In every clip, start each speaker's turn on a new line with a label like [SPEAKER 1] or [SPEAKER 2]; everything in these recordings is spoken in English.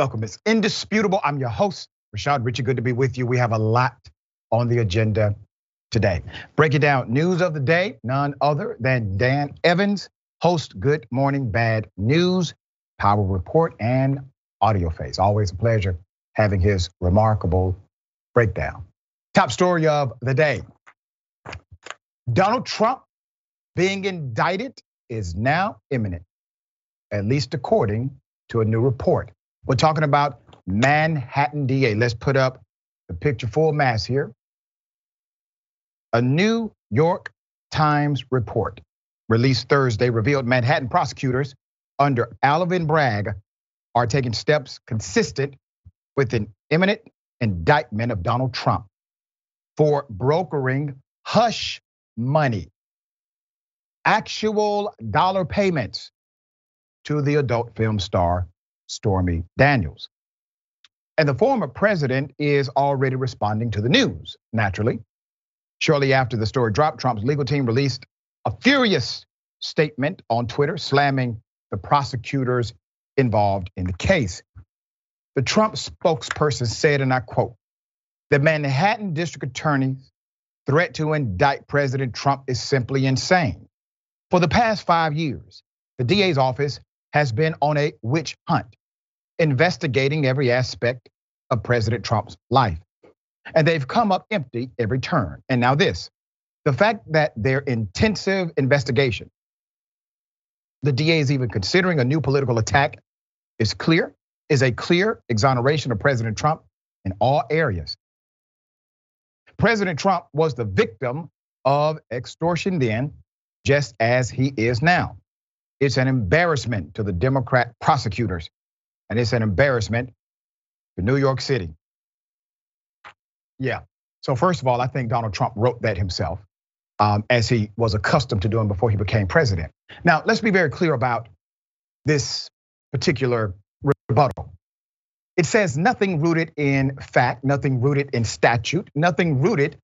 [SPEAKER 1] Welcome. It's indisputable. I'm your host, Rashad Richey. Good to be with you. We have a lot on the agenda today. Break it down. News of the day, none other than Dan Evans, host Good Morning Bad News, Power Report, and Audio Face. Always a pleasure having his remarkable breakdown. Top story of the day Donald Trump being indicted is now imminent, at least according to a new report. We're talking about Manhattan DA. Let's put up the picture full mass here. A New York Times report released Thursday revealed Manhattan prosecutors under Alvin Bragg are taking steps consistent with an imminent indictment of Donald Trump for brokering hush money, actual dollar payments to the adult film star Stormy Daniels. And the former president is already responding to the news, naturally. Shortly after the story dropped, Trump's legal team released a furious statement on Twitter slamming the prosecutors involved in the case. The Trump spokesperson said, and I quote, the Manhattan district attorney's threat to indict President Trump is simply insane. For the past five years, the DA's office has been on a witch hunt, investigating every aspect of President Trump's life. And they've come up empty every turn. And now, this the fact that their intensive investigation, the DA is even considering a new political attack, is clear, is a clear exoneration of President Trump in all areas. President Trump was the victim of extortion then, just as he is now. It's an embarrassment to the Democrat prosecutors, and it's an embarrassment to New York City. Yeah. So, first of all, I think Donald Trump wrote that himself, um, as he was accustomed to doing before he became president. Now, let's be very clear about this particular rebuttal. It says nothing rooted in fact, nothing rooted in statute, nothing rooted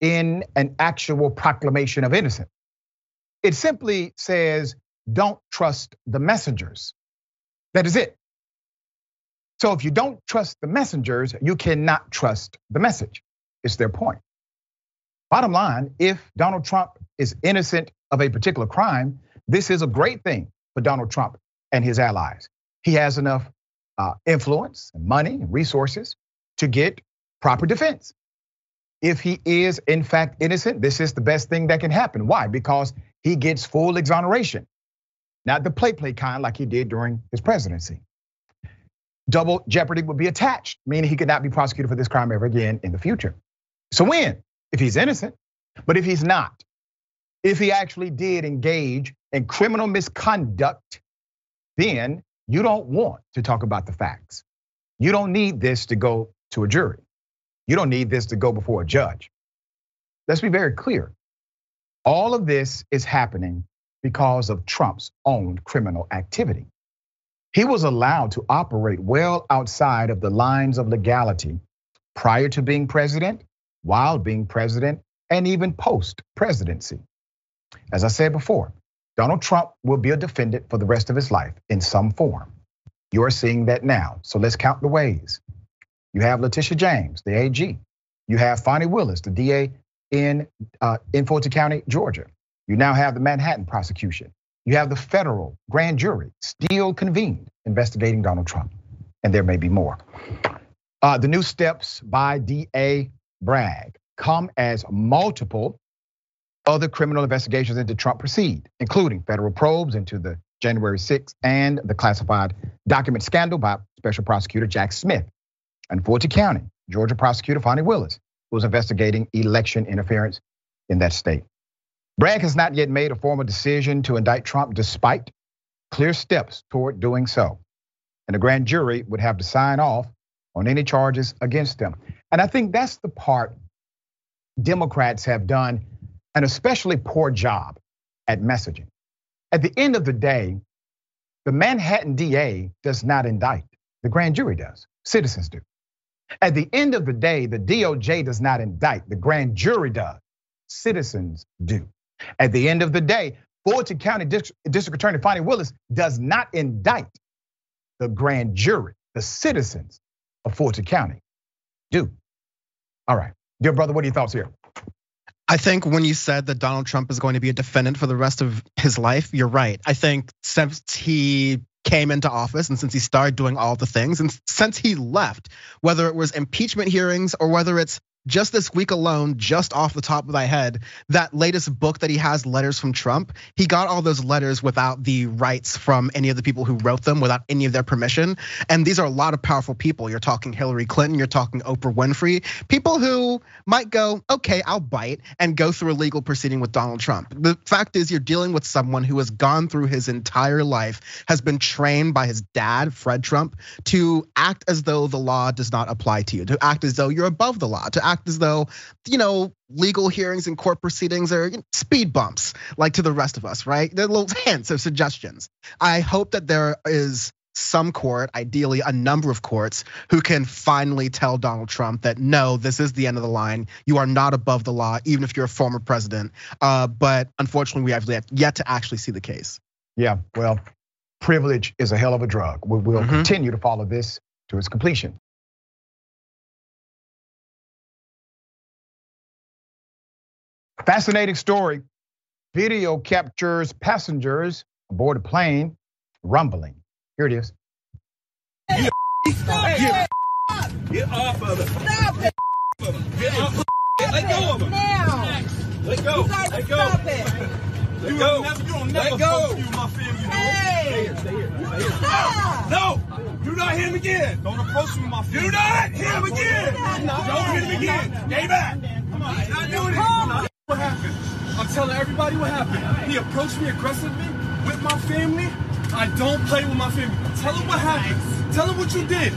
[SPEAKER 1] in an actual proclamation of innocence. It simply says, don't trust the messengers. That is it. So if you don't trust the messengers, you cannot trust the message. It's their point. Bottom line, if Donald Trump is innocent of a particular crime, this is a great thing for Donald Trump and his allies. He has enough uh, influence money and resources to get proper defense. If he is in fact innocent, this is the best thing that can happen. Why? Because he gets full exoneration, not the play play kind like he did during his presidency. Double jeopardy would be attached, meaning he could not be prosecuted for this crime ever again in the future. So when? If he's innocent, but if he's not, if he actually did engage in criminal misconduct, then you don't want to talk about the facts. You don't need this to go to a jury. You don't need this to go before a judge. Let's be very clear. All of this is happening because of Trump's own criminal activity. He was allowed to operate well outside of the lines of legality prior to being president, while being president, and even post presidency. As I said before, Donald Trump will be a defendant for the rest of his life in some form. You are seeing that now. So let's count the ways. You have Letitia James, the AG. You have Fani Willis, the DA in uh, in Fulton County, Georgia. You now have the Manhattan prosecution. You have the federal grand jury still convened investigating Donald Trump, and there may be more. Uh, the new steps by DA Bragg come as multiple other criminal investigations into Trump proceed, including federal probes into the January 6th and the classified document scandal by Special Prosecutor Jack Smith. And Fulton County, Georgia Prosecutor Fani Willis who was investigating election interference in that state. Bragg has not yet made a formal decision to indict Trump despite clear steps toward doing so. And the grand jury would have to sign off on any charges against him. And I think that's the part Democrats have done an especially poor job at messaging. At the end of the day, the Manhattan DA does not indict, the grand jury does, citizens do. At the end of the day, the DOJ does not indict, the grand jury does, citizens do. At the end of the day, Fulton County District, Attorney Fani Willis does not indict, the grand jury the citizens of Fulton County do. All right, dear brother, what are your thoughts here?
[SPEAKER 2] I think when you said that Donald Trump is going to be a defendant for the rest of his life, you're right. I think since he came into office and since he started doing all the things and since he left, whether it was impeachment hearings or whether it's just this week alone, just off the top of my head, that latest book that he has, Letters from Trump, he got all those letters without the rights from any of the people who wrote them, without any of their permission. And these are a lot of powerful people. You're talking Hillary Clinton, you're talking Oprah Winfrey, people who might go, okay, I'll bite and go through a legal proceeding with Donald Trump. The fact is, you're dealing with someone who has gone through his entire life, has been trained by his dad, Fred Trump, to act as though the law does not apply to you, to act as though you're above the law, to act as though, you know, legal hearings and court proceedings are speed bumps, like to the rest of us, right? They're little hints or suggestions. I hope that there is some court, ideally a number of courts, who can finally tell Donald Trump that no, this is the end of the line. You are not above the law, even if you're a former president. Uh, but unfortunately, we have yet to actually see the case.
[SPEAKER 1] Yeah, well, privilege is a hell of a drug. We will mm-hmm. continue to follow this to its completion. Fascinating story. Video captures passengers aboard a plane rumbling. Here it is.
[SPEAKER 3] Get, off of it. Stop it. Get off of it. Let go of. Now. Let go. Let go. You don't. You, my family. Hey. Stop. No. Do not hit him again. Don't approach me, my family. Do not hit him again. Don't hit him again. Stay back. Come on. Not doing it. What happened? I'm telling everybody what happened. He approached me aggressively with my family. I don't play with my family. Tell him what happened. Tell him what you did.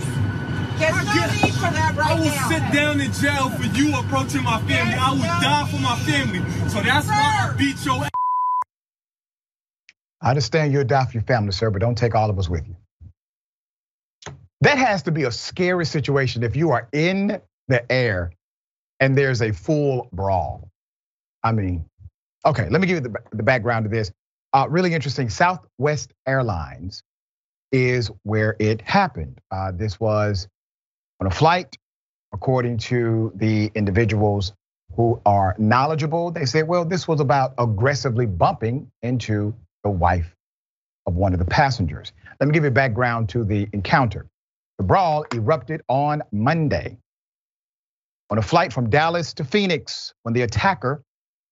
[SPEAKER 4] There's no need for that right
[SPEAKER 3] I will now. sit down in jail for you approaching my family. There's I will no die for my family. So that's sir. why I beat your ass.
[SPEAKER 1] I understand you'll die for your family, sir, but don't take all of us with you. That has to be a scary situation if you are in the air and there's a full brawl. I mean, okay, let me give you the, the background to this. Uh, really interesting. Southwest Airlines is where it happened. Uh, this was on a flight, according to the individuals who are knowledgeable. They say, well, this was about aggressively bumping into the wife of one of the passengers. Let me give you background to the encounter. The brawl erupted on Monday on a flight from Dallas to Phoenix when the attacker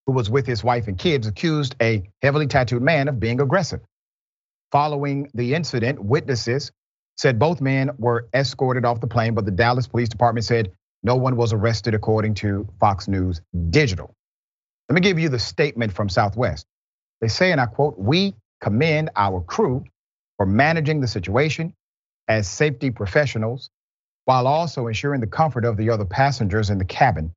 [SPEAKER 1] who was with his wife and kids, accused a heavily tattooed man of being aggressive. Following the incident, witnesses said both men were escorted off the plane, but the Dallas Police Department said no one was arrested, according to Fox News Digital. Let me give you the statement from Southwest. They say, and I quote, We commend our crew for managing the situation as safety professionals while also ensuring the comfort of the other passengers in the cabin.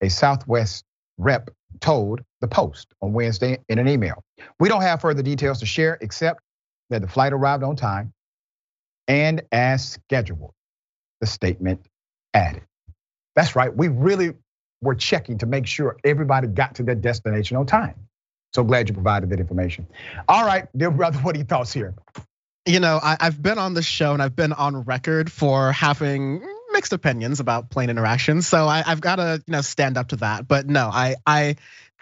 [SPEAKER 1] A Southwest rep told the Post on Wednesday in an email. We don't have further details to share except that the flight arrived on time and as scheduled, the statement added. That's right, we really were checking to make sure everybody got to their destination on time. So glad you provided that information. All right, dear brother, what are your thoughts here?
[SPEAKER 2] You know, I've been on the show and I've been on record for having mixed opinions about plane interactions, so I, have got to you know stand up to that. But no, I I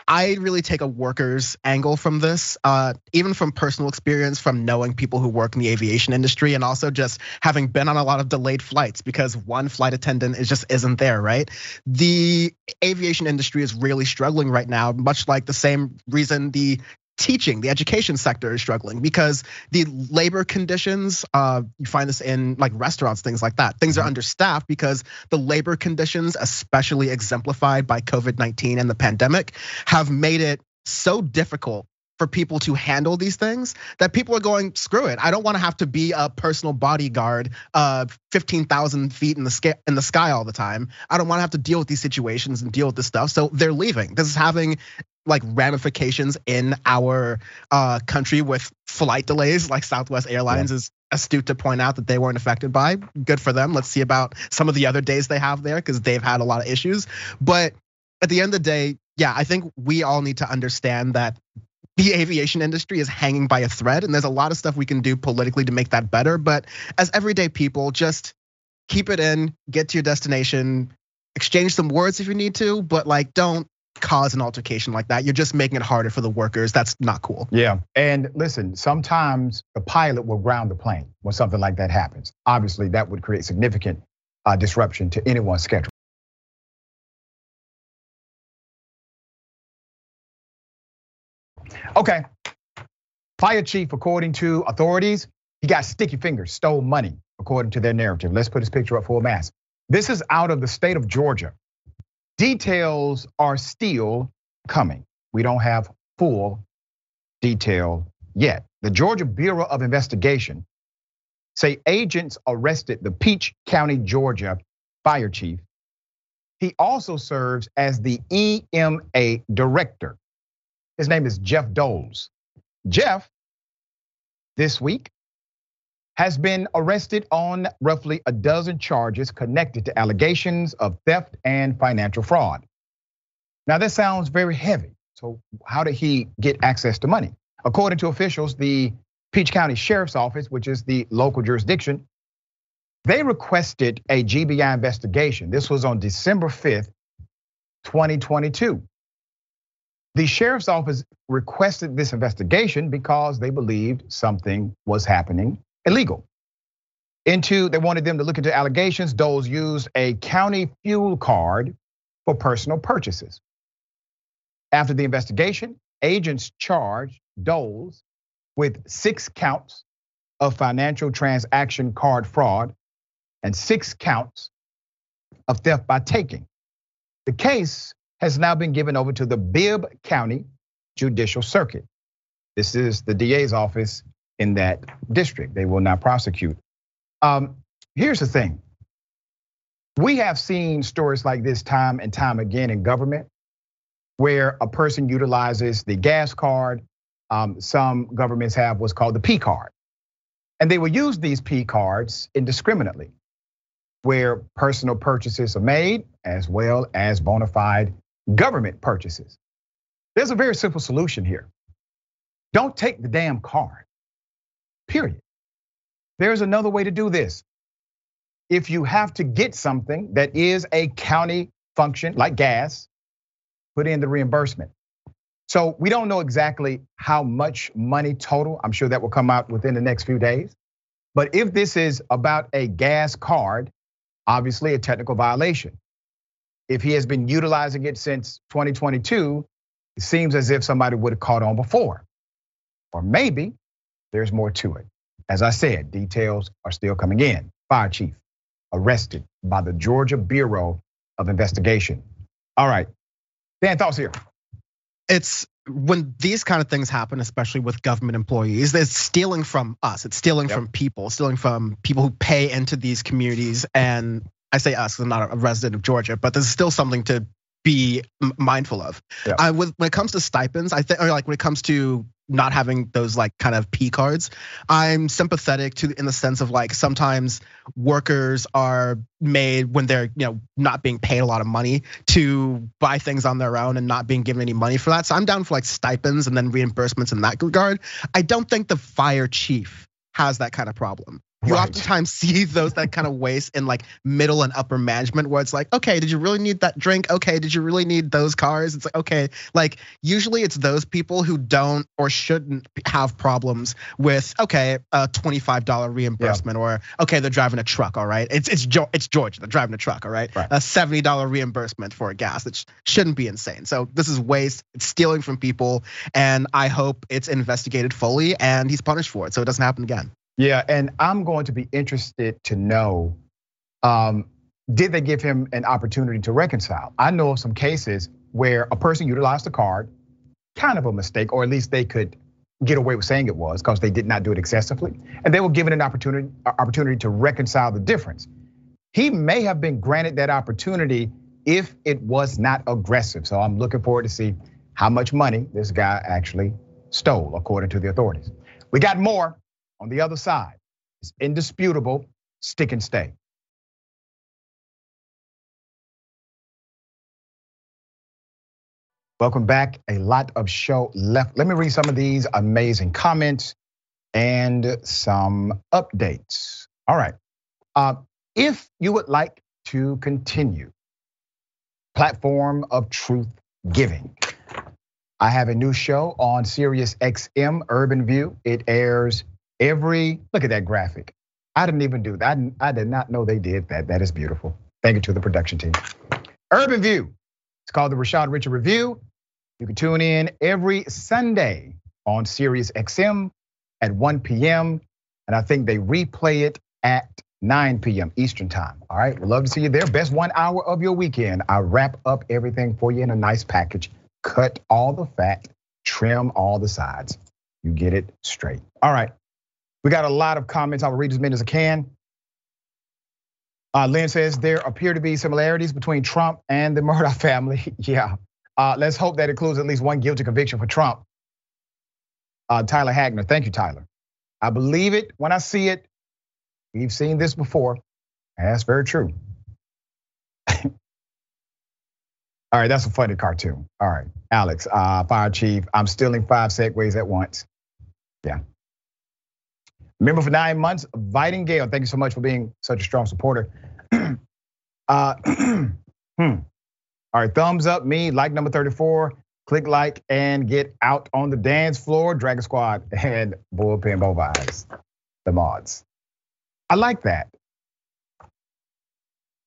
[SPEAKER 2] I really take a worker's angle from this, uh, even from personal experience, from knowing people who work in the aviation industry, and also just having been on a lot of delayed flights because one flight attendant is just isn't there, right? The aviation industry is really struggling right now, much like the same reason the teaching, the education sector is struggling because the labor conditions, uh, you find this in like restaurants, things like that. Things are mm-hmm. understaffed because the labor conditions, especially exemplified by COVID 19 and the pandemic, have made it so difficult for people to handle these things that people are going screw it i don't want to have to be a personal bodyguard uh 15,000 feet in the sky in the sky all the time i don't want to have to deal with these situations and deal with this stuff so they're leaving this is having like ramifications in our uh, country with flight delays, like Southwest Airlines yeah. is astute to point out that they weren't affected by. Good for them. Let's see about some of the other days they have there because they've had a lot of issues. But at the end of the day, yeah, I think we all need to understand that the aviation industry is hanging by a thread, and there's a lot of stuff we can do politically to make that better. But as everyday people, just keep it in, get to your destination, exchange some words if you need to, but like don't cause an altercation like that. You're just making it harder for the workers. That's not cool.
[SPEAKER 1] Yeah. And listen, sometimes the pilot will ground the plane when something like that happens. Obviously, that would create significant uh, disruption to anyone's schedule. Okay. Fire chief, according to authorities, he got sticky fingers, stole money, according to their narrative. Let's put his picture up full mass. This is out of the state of Georgia. Details are still coming. We don't have full detail yet. The Georgia Bureau of Investigation say agents arrested the Peach County, Georgia fire chief. He also serves as the EMA director. His name is Jeff Doles. Jeff, this week, has been arrested on roughly a dozen charges connected to allegations of theft and financial fraud. Now, this sounds very heavy. So, how did he get access to money? According to officials, the Peach County Sheriff's Office, which is the local jurisdiction, they requested a GBI investigation. This was on December 5th, 2022. The sheriff's office requested this investigation because they believed something was happening illegal. Into, they wanted them to look into allegations. Doles used a county fuel card for personal purchases. After the investigation, agents charged Doles with six counts of financial transaction card fraud and six counts of theft by taking. The case has now been given over to the Bibb County Judicial Circuit. This is the DA's office in that district. They will not prosecute. Um, here's the thing. We have seen stories like this time and time again in government where a person utilizes the gas card. Um, some governments have what's called the P card. And they will use these P cards indiscriminately, where personal purchases are made as well as bona fide government purchases. There's a very simple solution here. Don't take the damn card period. There's another way to do this. If you have to get something that is a county function like gas, put in the reimbursement. So we don't know exactly how much money total. I'm sure that will come out within the next few days. But if this is about a gas card, obviously a technical violation. If he has been utilizing it since 2022, it seems as if somebody would have caught on before. Or maybe there's more to it. As I said, details are still coming in. Fire chief arrested by the Georgia Bureau of Investigation. All right, Dan, thoughts here.
[SPEAKER 2] It's when these kind of things happen, especially with government employees, it's stealing from us. It's stealing yep. from people, stealing from people who pay into these communities. And I say us, I'm not a resident of Georgia, but there's still something to be mindful of. I, when it comes to stipends, I think, or like when it comes to not having those like kind of P cards. I'm sympathetic to in the sense of like sometimes workers are made when they're you know not being paid a lot of money to buy things on their own and not being given any money for that. So I'm down for like stipends and then reimbursements in that regard. I don't think the fire chief has that kind of problem. You right. oftentimes see those that kind of waste in like middle and upper management where it's like, okay, did you really need that drink? Okay, did you really need those cars? It's like, okay, like usually it's those people who don't or shouldn't have problems with, okay, a $25 reimbursement yeah. or okay, they're driving a truck, all right? It's it's it's Georgia, they're driving a truck, all right? right. A $70 reimbursement for a gas, that shouldn't be insane. So this is waste, it's stealing from people, and I hope it's investigated fully and he's punished for it so it doesn't happen again.
[SPEAKER 1] Yeah, and I'm going to be interested to know um, did they give him an opportunity to reconcile? I know of some cases where a person utilized the card, kind of a mistake, or at least they could get away with saying it was because they did not do it excessively, and they were given an opportunity opportunity to reconcile the difference. He may have been granted that opportunity if it was not aggressive. So I'm looking forward to see how much money this guy actually stole, according to the authorities. We got more on the other side. It's indisputable, stick and stay. Welcome back. A lot of show left. Let me read some of these amazing comments and some updates. All right. Uh, if you would like to continue platform of truth giving, I have a new show on Sirius XM Urban View. It airs every look at that graphic. I didn't even do that. I did not know they did that. That is beautiful. Thank you to the production team. Urban View. It's called the Rashad Richey Review. You can tune in every Sunday on Sirius XM at 1 p.m. And I think they replay it at 9 p.m. Eastern time. All right, we'd love to see you there. Best one hour of your weekend. I wrap up everything for you in a nice package. Cut all the fat, trim all the sides. You get it straight. All right, we got a lot of comments. I'll read as many as I can. Uh, Lynn says there appear to be similarities between Trump and the Murdoch family. yeah, uh, let's hope that includes at least one guilty conviction for Trump. Uh, Tyler Hagner, thank you, Tyler. I believe it when I see it. We've seen this before. That's very true. All right, that's a funny cartoon. All right, Alex, uh, fire chief. I'm stealing five segways at once. Yeah. Member for nine months, Viting Gale. Thank you so much for being such a strong supporter. uh, hmm. All right, thumbs up me, like number 34, click like and get out on the dance floor. Dragon Squad and Bullpen Bovies, the mods. I like that.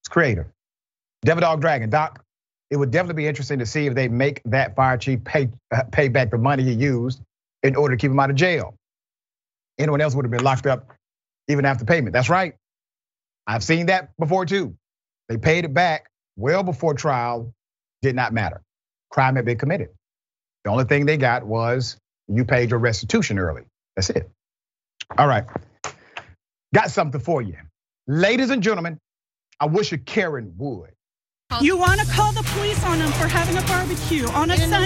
[SPEAKER 1] It's creative. Devil Dog Dragon, Doc, it would definitely be interesting to see if they make that fire chief pay, uh, pay back the money he used in order to keep him out of jail. Anyone else would have been locked up even after payment. That's right. I've seen that before too. They paid it back well before trial did not matter. Crime had been committed. The only thing they got was you paid your restitution early. That's it. All right. Got something for you. Ladies and gentlemen, I wish a Karen would.
[SPEAKER 5] You want to call the police on them for having a barbecue on a Sunday.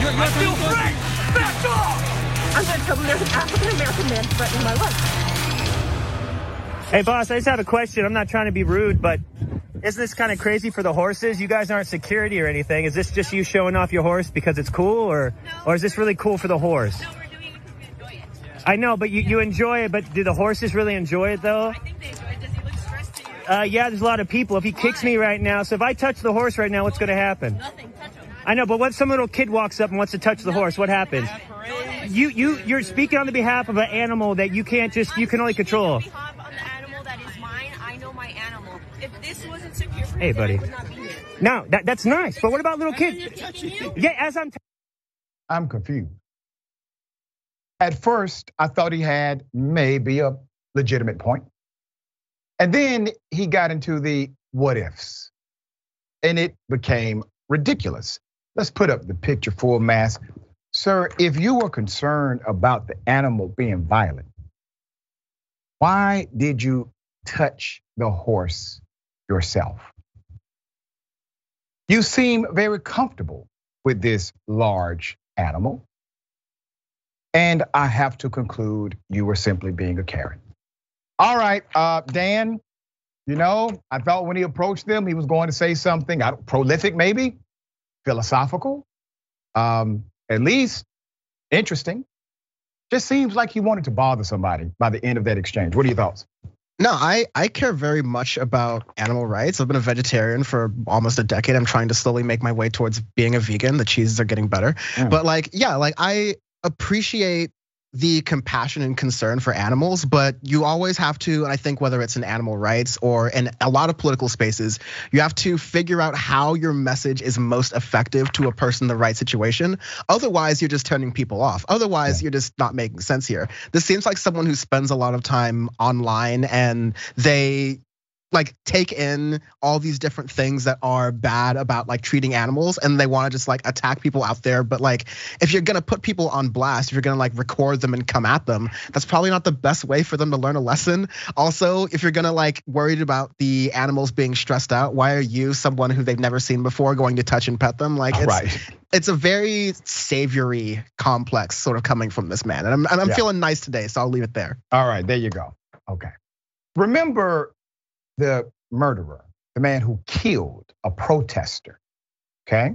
[SPEAKER 3] You're, you're still free! Back off!
[SPEAKER 4] I'm going to tell them there's an African American man threatening my life.
[SPEAKER 6] Hey, boss, I just have a question. I'm not trying to be rude, but isn't this kind of crazy for the horses? You guys aren't security or anything. Is this just you showing off your horse because it's cool, or
[SPEAKER 7] No.
[SPEAKER 6] or is this really cool for the horse?
[SPEAKER 7] No, we're doing it because we enjoy it.
[SPEAKER 6] I know, but you, you enjoy it. But do the horses really enjoy it though?
[SPEAKER 7] I think they enjoy it. Does he look stressed to you?
[SPEAKER 6] Uh, yeah, there's a lot of people. If he kicks me right now, so if I touch the horse right now, what's going to happen?
[SPEAKER 7] Nothing. Touch him.
[SPEAKER 6] I know, but what if some little kid walks up and wants to touch the horse? What happens? You you you're speaking on the behalf of an animal that you can't just you can only control.
[SPEAKER 7] On behalf of the animal that is mine, I know my animal. If this wasn't secure for
[SPEAKER 6] Hey,
[SPEAKER 7] then
[SPEAKER 6] buddy.
[SPEAKER 7] I would not be here.
[SPEAKER 6] No, that that's nice. But what about little kids? Yeah, as I'm. T-
[SPEAKER 1] I'm confused. At first, I thought he had maybe a legitimate point. And then he got into the what ifs. And it became ridiculous. Let's put up the picture full mass. Sir, if you were concerned about the animal being violent, why did you touch the horse yourself? You seem very comfortable with this large animal. And I have to conclude you were simply being a Karen. All right, uh, Dan, you know, I thought when he approached them, he was going to say something prolific, maybe philosophical, um, at least interesting. Just seems like he wanted to bother somebody by the end of that exchange. What are your thoughts?
[SPEAKER 2] No, I, I care very much about animal rights. I've been a vegetarian for almost a decade. I'm trying to slowly make my way towards being a vegan. The cheeses are getting better.
[SPEAKER 1] Mm.
[SPEAKER 2] But like, yeah, like I appreciate the compassion and concern for animals, but you always have to, and I think whether it's in animal rights or in a lot of political spaces, you have to figure out how your message is most effective to a person in the right situation. Otherwise, you're just turning people off. Otherwise, you're just not making sense here. This seems like someone who spends a lot of time online and they like take in all these different things that are bad about like treating animals and they want to just like attack people out there but like if you're going to put people on blast if you're going to like record them and come at them that's probably not the best way for them to learn a lesson also if you're going to like worried about the animals being stressed out why are you someone who they've never seen before going to touch and pet them like it's
[SPEAKER 1] right.
[SPEAKER 2] it's a very savory complex sort of coming from this man and i'm, and I'm
[SPEAKER 1] Yeah.
[SPEAKER 2] feeling nice today so i'll leave it there
[SPEAKER 1] All right, there you go. Okay. Remember the murderer, the man who killed a protester, okay?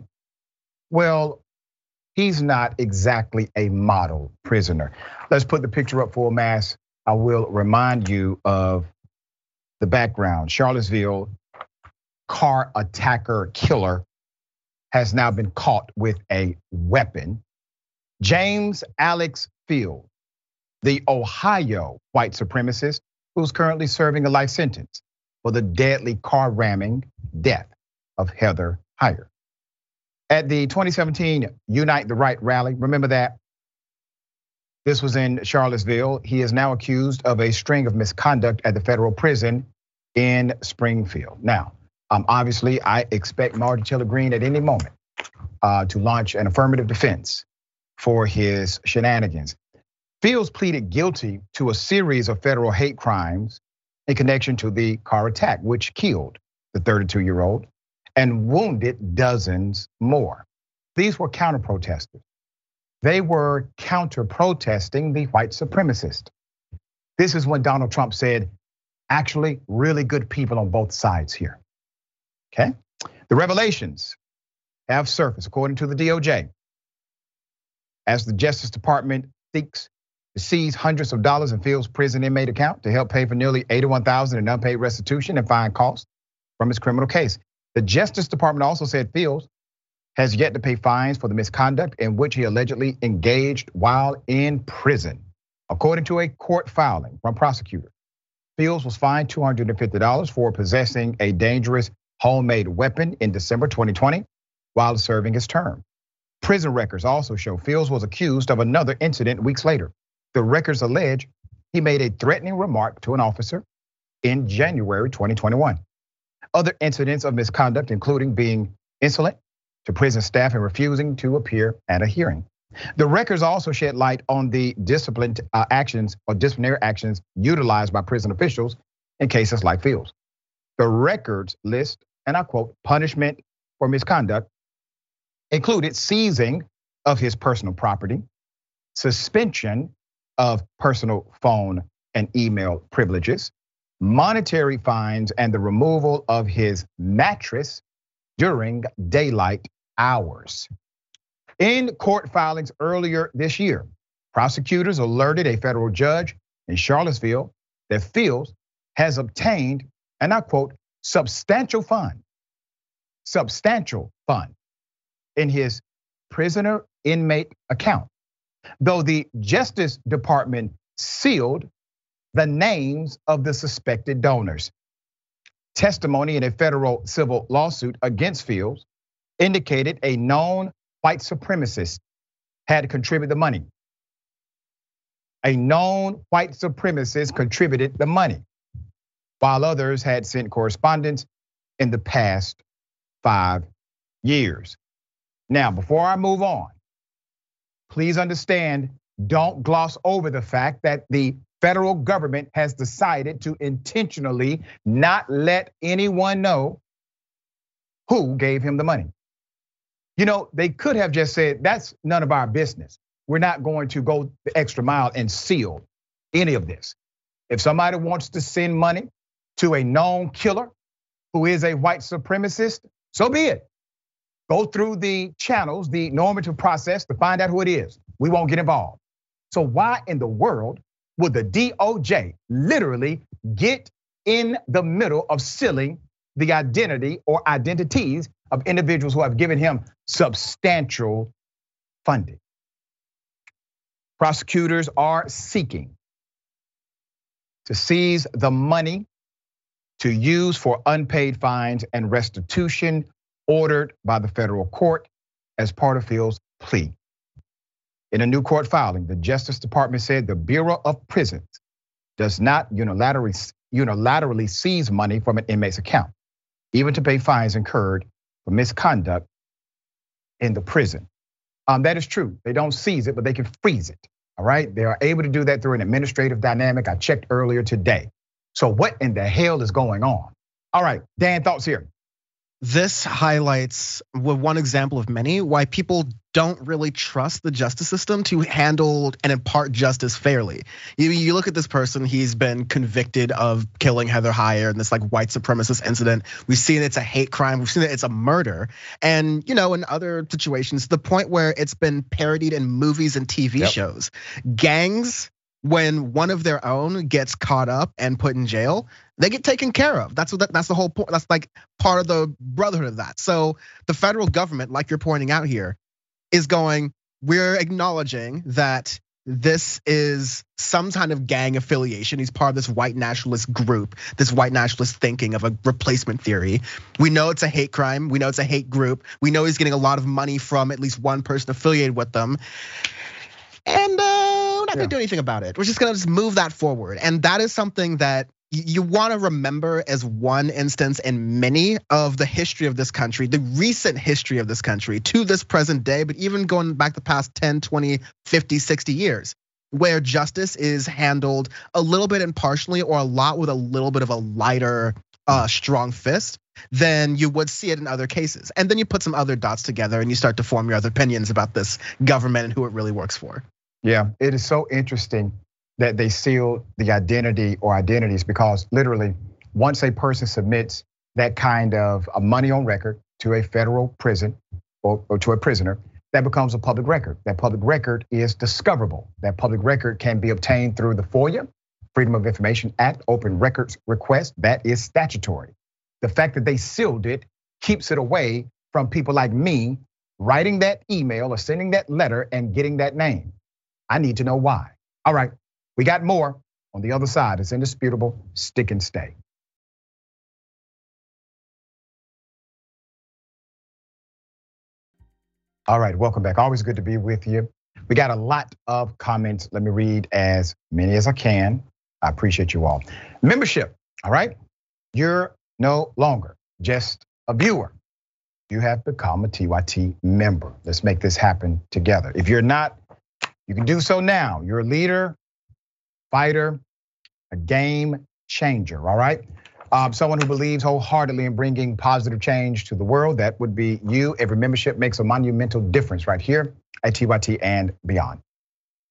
[SPEAKER 1] Well, he's not exactly a model prisoner. Let's put the picture up for a mass. I will remind you of the background. Charlottesville car attacker killer has now been caught with a weapon. James Alex Fields, the Ohio white supremacist who's currently serving a life sentence for the deadly car ramming death of Heather Heyer. At the 2017 Unite the Right rally, remember that? This was in Charlottesville. He is now accused of a string of misconduct at the federal prison in Springfield. Now, um, obviously, I expect Marjorie Taylor Greene at any moment uh, to launch an affirmative defense for his shenanigans. Fields pleaded guilty to a series of federal hate crimes in connection to the car attack, which killed the 32 year old and wounded dozens more. These were counter protesters. They were counter protesting the white supremacist. This is when Donald Trump said, actually, really good people on both sides here. Okay? The revelations have surfaced, according to the DOJ, as the Justice Department seeks seize hundreds of dollars in Fields' prison inmate account to help pay for nearly 81,000 in unpaid restitution and fine costs from his criminal case. The Justice Department also said Fields has yet to pay fines for the misconduct in which he allegedly engaged while in prison. According to a court filing from prosecutors, Fields was fined $250 for possessing a dangerous homemade weapon in December 2020 while serving his term. Prison records also show Fields was accused of another incident weeks later. The records allege he made a threatening remark to an officer in January 2021. Other incidents of misconduct, including being insolent to prison staff and refusing to appear at a hearing. The records also shed light on the disciplined uh, actions or disciplinary actions utilized by prison officials in cases like Fields. The records list, and I quote, punishment for misconduct included seizing of his personal property, suspension of personal phone and email privileges, monetary fines, and the removal of his mattress during daylight hours. In court filings earlier this year, prosecutors alerted a federal judge in Charlottesville that Fields has obtained, and I quote, substantial fund, substantial fund in his prisoner inmate account. Though the Justice Department sealed the names of the suspected donors. Testimony in a federal civil lawsuit against Fields indicated a known white supremacist had contributed the money. A known white supremacist contributed the money, while others had sent correspondence in the past five years. Now, before I move on, please understand don't gloss over the fact that the federal government has decided to intentionally not let anyone know who gave him the money. You know, they could have just said, that's none of our business. We're not going to go the extra mile and seal any of this. If somebody wants to send money to a known killer who is a white supremacist, so be it. Go through the channels, the normative process to find out who it is. We won't get involved. So, why in the world would the DOJ literally get in the middle of sealing the identity or identities of individuals who have given him substantial funding. Prosecutors are seeking to seize the money to use for unpaid fines and restitution ordered by the federal court as part of Fields' plea. In a new court filing, the Justice Department said the Bureau of Prisons does not unilaterally, unilaterally seize money from an inmate's account, even to pay fines incurred for misconduct in the prison. Um, that is true. They don't seize it, but they can freeze it. All right. They are able to do that through an administrative dynamic. I checked earlier today. So, what in the hell is going on? All right, Dan, thoughts here.
[SPEAKER 2] This highlights one example of many why people don't really trust the justice system to handle and impart justice fairly. You, you look at this person, he's been convicted of killing Heather Heyer in this like white supremacist incident. We've seen it's a hate crime, we've seen that it's a murder. And you know, in other situations, the point where it's been parodied in movies and TV yep. shows. Gangs when one of their own gets caught up and put in jail, they get taken care of. That's what that, that's the whole point. That's like part of the brotherhood of that. So the federal government, like you're pointing out here, is going. We're acknowledging that this is some kind of gang affiliation. He's part of this white nationalist group, this white nationalist thinking of a replacement theory. We know it's a hate crime. We know it's a hate group. We know he's getting a lot of money from at least one person affiliated with them. And uh, we're not gonna do anything about it. We're just gonna just move that forward. And that is something that you want to remember as one instance in many of the history of this country, the recent history of this country to this present day, but even going back the past 10, 20, 50, 60 years, where justice is handled a little bit impartially or a lot with a little bit of a lighter, uh, strong fist than you would see it in other cases. And then you put some other dots together and you start to form your other opinions about this government and who it really works for.
[SPEAKER 1] Yeah, it is so interesting that they seal the identity or identities because literally, once a person submits that kind of money on record to a federal prison or, or to a prisoner, that becomes a public record. That public record is discoverable. That public record can be obtained through the FOIA, Freedom of Information Act, open records request. That is statutory. The fact that they sealed it keeps it away from people like me writing that email or sending that letter and getting that name. I need to know why. All right, we got more on the other side. It's indisputable. Stick and stay. All right, welcome back. Always good to be with you. We got a lot of comments. Let me read as many as I can. I appreciate you all. Membership, all right? You're no longer just a viewer. You have become a TYT member. Let's make this happen together. If you're not you can do so now. You're a leader, fighter, a game changer, all right? Um, someone who believes wholeheartedly in bringing positive change to the world. That would be you. Every membership makes a monumental difference right here at TYT and beyond.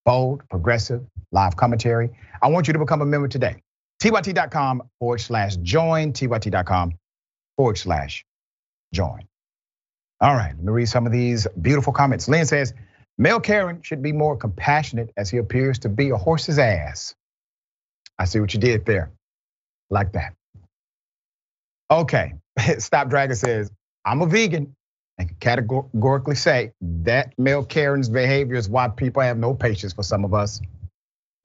[SPEAKER 1] Bold, progressive, live commentary. I want you to become a member today. TYT.com forward slash join, TYT.com forward slash join. All right, let me read some of these beautiful comments. Lynn says, Mel Karen should be more compassionate as he appears to be a horse's ass. I see what you did there. Like that. Okay, Stop Dragon says, I'm a vegan and can categorically say that Mel Karen's behavior is why people have no patience for some of us.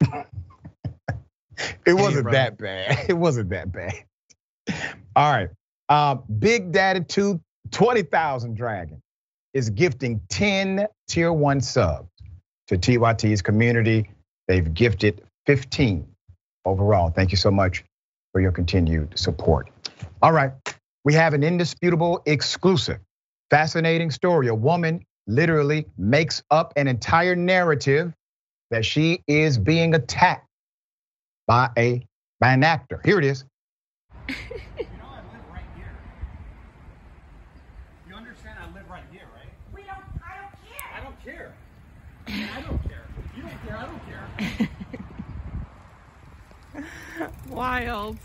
[SPEAKER 1] it wasn't that bad. It wasn't that bad. All right. Uh, Big Daddy 2, 20,000 Dragon is gifting 10 tier one subs to TYT's community. They've gifted 15 overall. Thank you so much for your continued support. All right, we have an indisputable exclusive, fascinating story. A woman literally makes up an entire narrative that she is being attacked by a by an actor. Here it is.
[SPEAKER 5] Wild.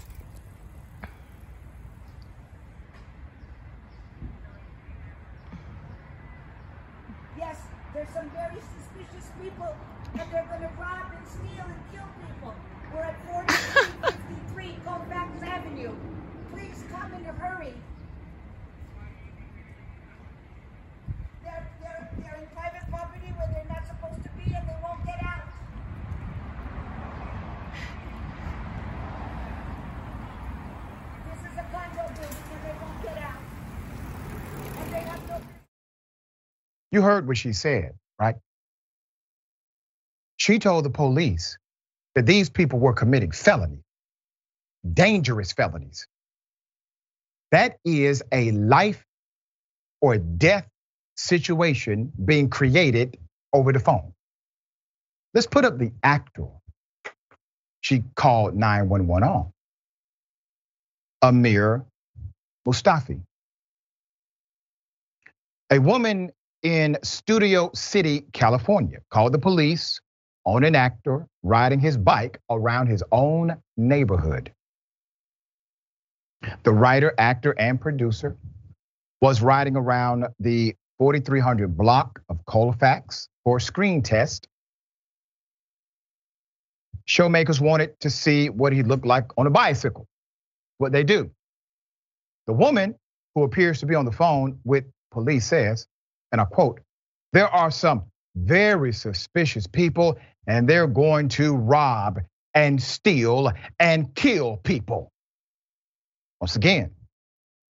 [SPEAKER 8] Yes, there's some very suspicious people, and they're going to rob and steal and kill people. We're at 4353 Colfax Avenue. Please come in a hurry. They're, they're, they're in private property where they're not supposed to be, and they won't get out.
[SPEAKER 1] You heard what she said, right? She told the police that these people were committing felonies, dangerous felonies. That is a life or death situation being created over the phone. Let's put up the actor she called 911 on. Amir Mustafi. A woman in Studio City, California called the police on an actor riding his bike around his own neighborhood. The writer, actor, and producer was riding around the 4300 block of Colfax for a screen test. Showmakers wanted to see what he looked like on a bicycle. What they do. The woman who appears to be on the phone with police says, and I quote, there are some very suspicious people and they're going to rob and steal and kill people. Once again,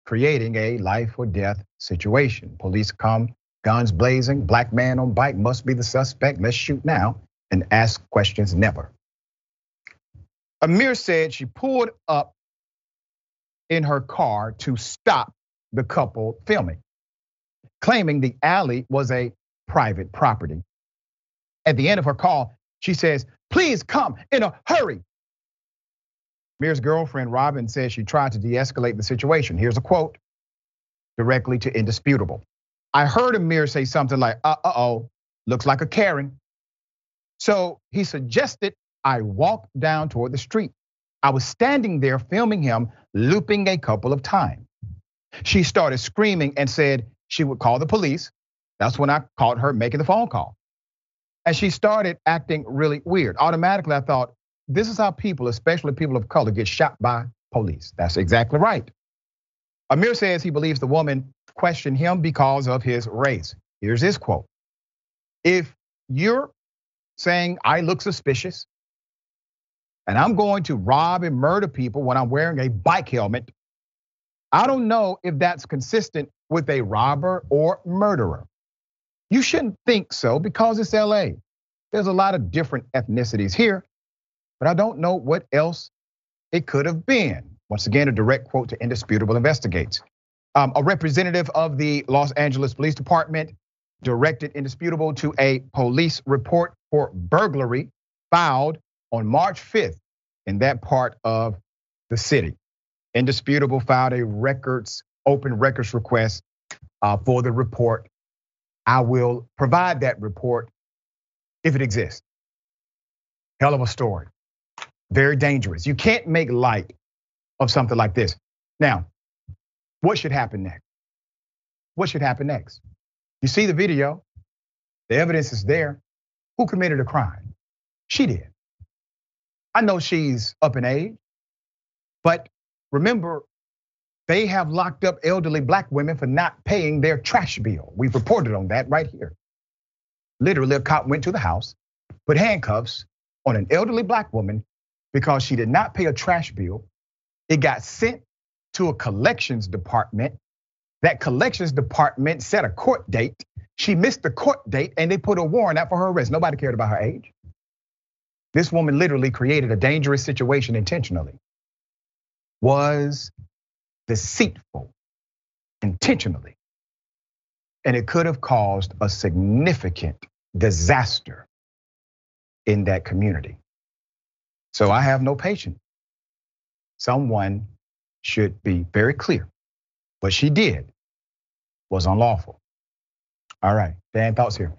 [SPEAKER 1] creating a life or death situation. Police come, guns blazing, black man on bike must be the suspect. Let's shoot now and ask questions never. Amir said she pulled up in her car to stop the couple filming, claiming the alley was a private property. At the end of her call, she says, Please come in a hurry. Amir's girlfriend, Robin, says she tried to de escalate the situation. Here's a quote directly to Indisputable. I heard Amir say something like, uh oh, looks like a Karen. So he suggested I walk down toward the street. I was standing there filming him, looping a couple of times. She started screaming and said she would call the police. That's when I caught her making the phone call. And she started acting really weird. Automatically, I thought, this is how people, especially people of color, get shot by police. That's exactly right. Amir says he believes the woman questioned him because of his race. Here's his quote If you're saying I look suspicious and I'm going to rob and murder people when I'm wearing a bike helmet, I don't know if that's consistent with a robber or murderer. You shouldn't think so because it's LA. There's a lot of different ethnicities here, but I don't know what else it could have been. Once again, a direct quote to Indisputable Investigates. Um, a representative of the Los Angeles Police Department directed Indisputable to a police report for burglary filed on March 5th in that part of the city. Indisputable filed a records, open records request uh, for the report. I will provide that report if it exists. Hell of a story. Very dangerous. You can't make light of something like this. Now, what should happen next? What should happen next? You see the video, the evidence is there. Who committed a crime? She did. I know she's up in age, but remember, they have locked up elderly black women for not paying their trash bill. We've reported on that right here. Literally, a cop went to the house, put handcuffs on an elderly black woman because she did not pay a trash bill it got sent to a collections department. That collections department set a court date. She missed the court date and they put a warrant out for her arrest. Nobody cared about her age. This woman literally created a dangerous situation intentionally. Was deceitful intentionally. And it could have caused a significant disaster in that community. So I have no patience someone should be very clear. What she did was unlawful. All right, Dan, thoughts here.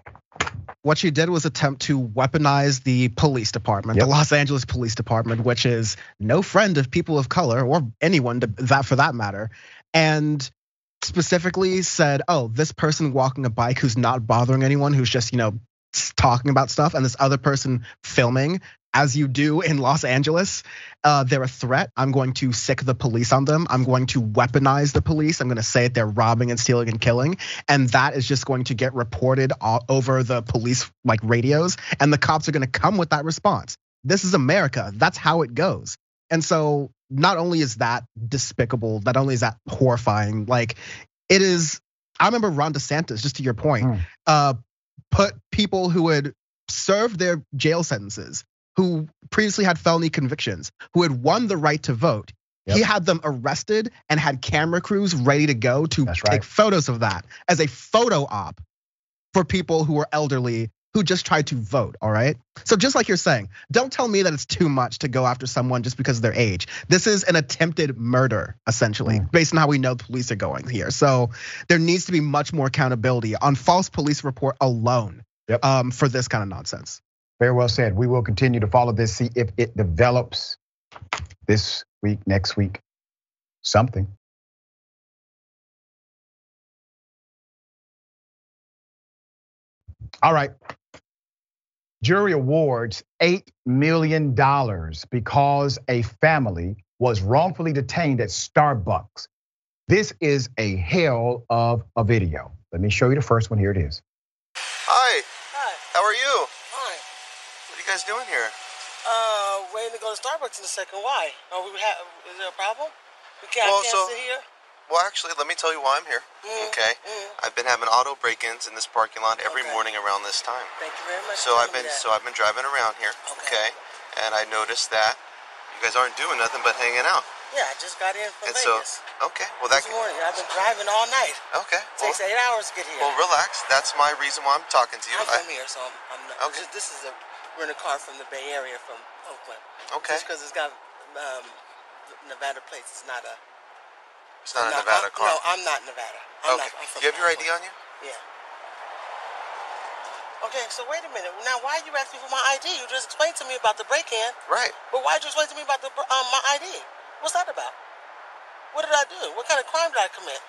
[SPEAKER 2] What she did was attempt to weaponize the police department, yep. the Los Angeles Police Department, which is no friend of people of color or anyone to that for that matter. And specifically said, "Oh, this person walking a bike who's not bothering anyone, who's just, you know, talking about stuff and this other person filming as you do in Los Angeles, uh, they're a threat. I'm going to sick the police on them. I'm going to weaponize the police. I'm going to say that they're robbing and stealing and killing, and that is just going to get reported all over the police like radios, and the cops are going to come with that response. This is America. That's how it goes. And so, not only is that despicable, not only is that horrifying, like it is. I remember Ron DeSantis, just to your point, mm. uh, put people who had served their jail sentences who previously had felony convictions, who had won the right to vote. Yep. He had them arrested and had camera crews ready to go to That's take right. photos of that as a photo op for people who were elderly who just tried to vote, all right? So just like you're saying, don't tell me that it's too much to go after someone just because of their age. This is an attempted murder, essentially,
[SPEAKER 1] Mm.
[SPEAKER 2] based on how we know the police are going here. So there needs to be much more accountability on false police report alone
[SPEAKER 1] Yep.
[SPEAKER 2] um, for this kind of nonsense.
[SPEAKER 1] Very well said. We will continue to follow this, see if it develops this week, next week, something. All right. Jury awards $8 million because a family was wrongfully detained at Starbucks. This is a hell of a video. Let me show you the first one. Here it is.
[SPEAKER 9] Hi.
[SPEAKER 10] Hi.
[SPEAKER 9] How are you?
[SPEAKER 10] Fine.
[SPEAKER 9] What are you guys doing here?
[SPEAKER 10] Uh, waiting to go to Starbucks in a second. Why? Are we ha- is there a problem? We can't,
[SPEAKER 9] Well, so-
[SPEAKER 10] sit here.
[SPEAKER 9] Well, actually, let me tell you why I'm here.
[SPEAKER 10] Mm,
[SPEAKER 9] Okay.
[SPEAKER 10] mm.
[SPEAKER 9] I've been having auto break-ins in this parking lot every
[SPEAKER 10] Okay.
[SPEAKER 9] morning around this time.
[SPEAKER 10] Thank you very much.
[SPEAKER 9] So I've been
[SPEAKER 10] that.
[SPEAKER 9] so I've been driving around here.
[SPEAKER 10] Okay.
[SPEAKER 9] And I noticed that you guys aren't doing nothing but hanging out.
[SPEAKER 10] Yeah, I just got in from
[SPEAKER 9] And so okay, well that
[SPEAKER 10] this morning. I've been driving all night.
[SPEAKER 9] okay. Well,
[SPEAKER 10] takes eight hours to get here.
[SPEAKER 9] well, relax. That's my reason why I'm talking to you.
[SPEAKER 10] I'm
[SPEAKER 9] I-
[SPEAKER 10] from here, so I'm. I'm not,
[SPEAKER 9] Okay.
[SPEAKER 10] This, this is a we're in a car from the Bay Area from Oakland.
[SPEAKER 9] okay.
[SPEAKER 10] Just because it's got um, Nevada plates, it's not a.
[SPEAKER 9] It's not a
[SPEAKER 10] I'm
[SPEAKER 9] Nevada
[SPEAKER 10] I'm-
[SPEAKER 9] car.
[SPEAKER 10] No, I'm not Nevada. I'm
[SPEAKER 9] okay.
[SPEAKER 10] Not, I'm
[SPEAKER 9] you have your ID on you?
[SPEAKER 10] Yeah. Okay, so wait a minute. Now, why are you asking for my ID? You just explained to me about the break-in,
[SPEAKER 9] Right.
[SPEAKER 10] but why did you explain to me about the um, my ID? What's that about? What did I do? What kind of crime did I commit?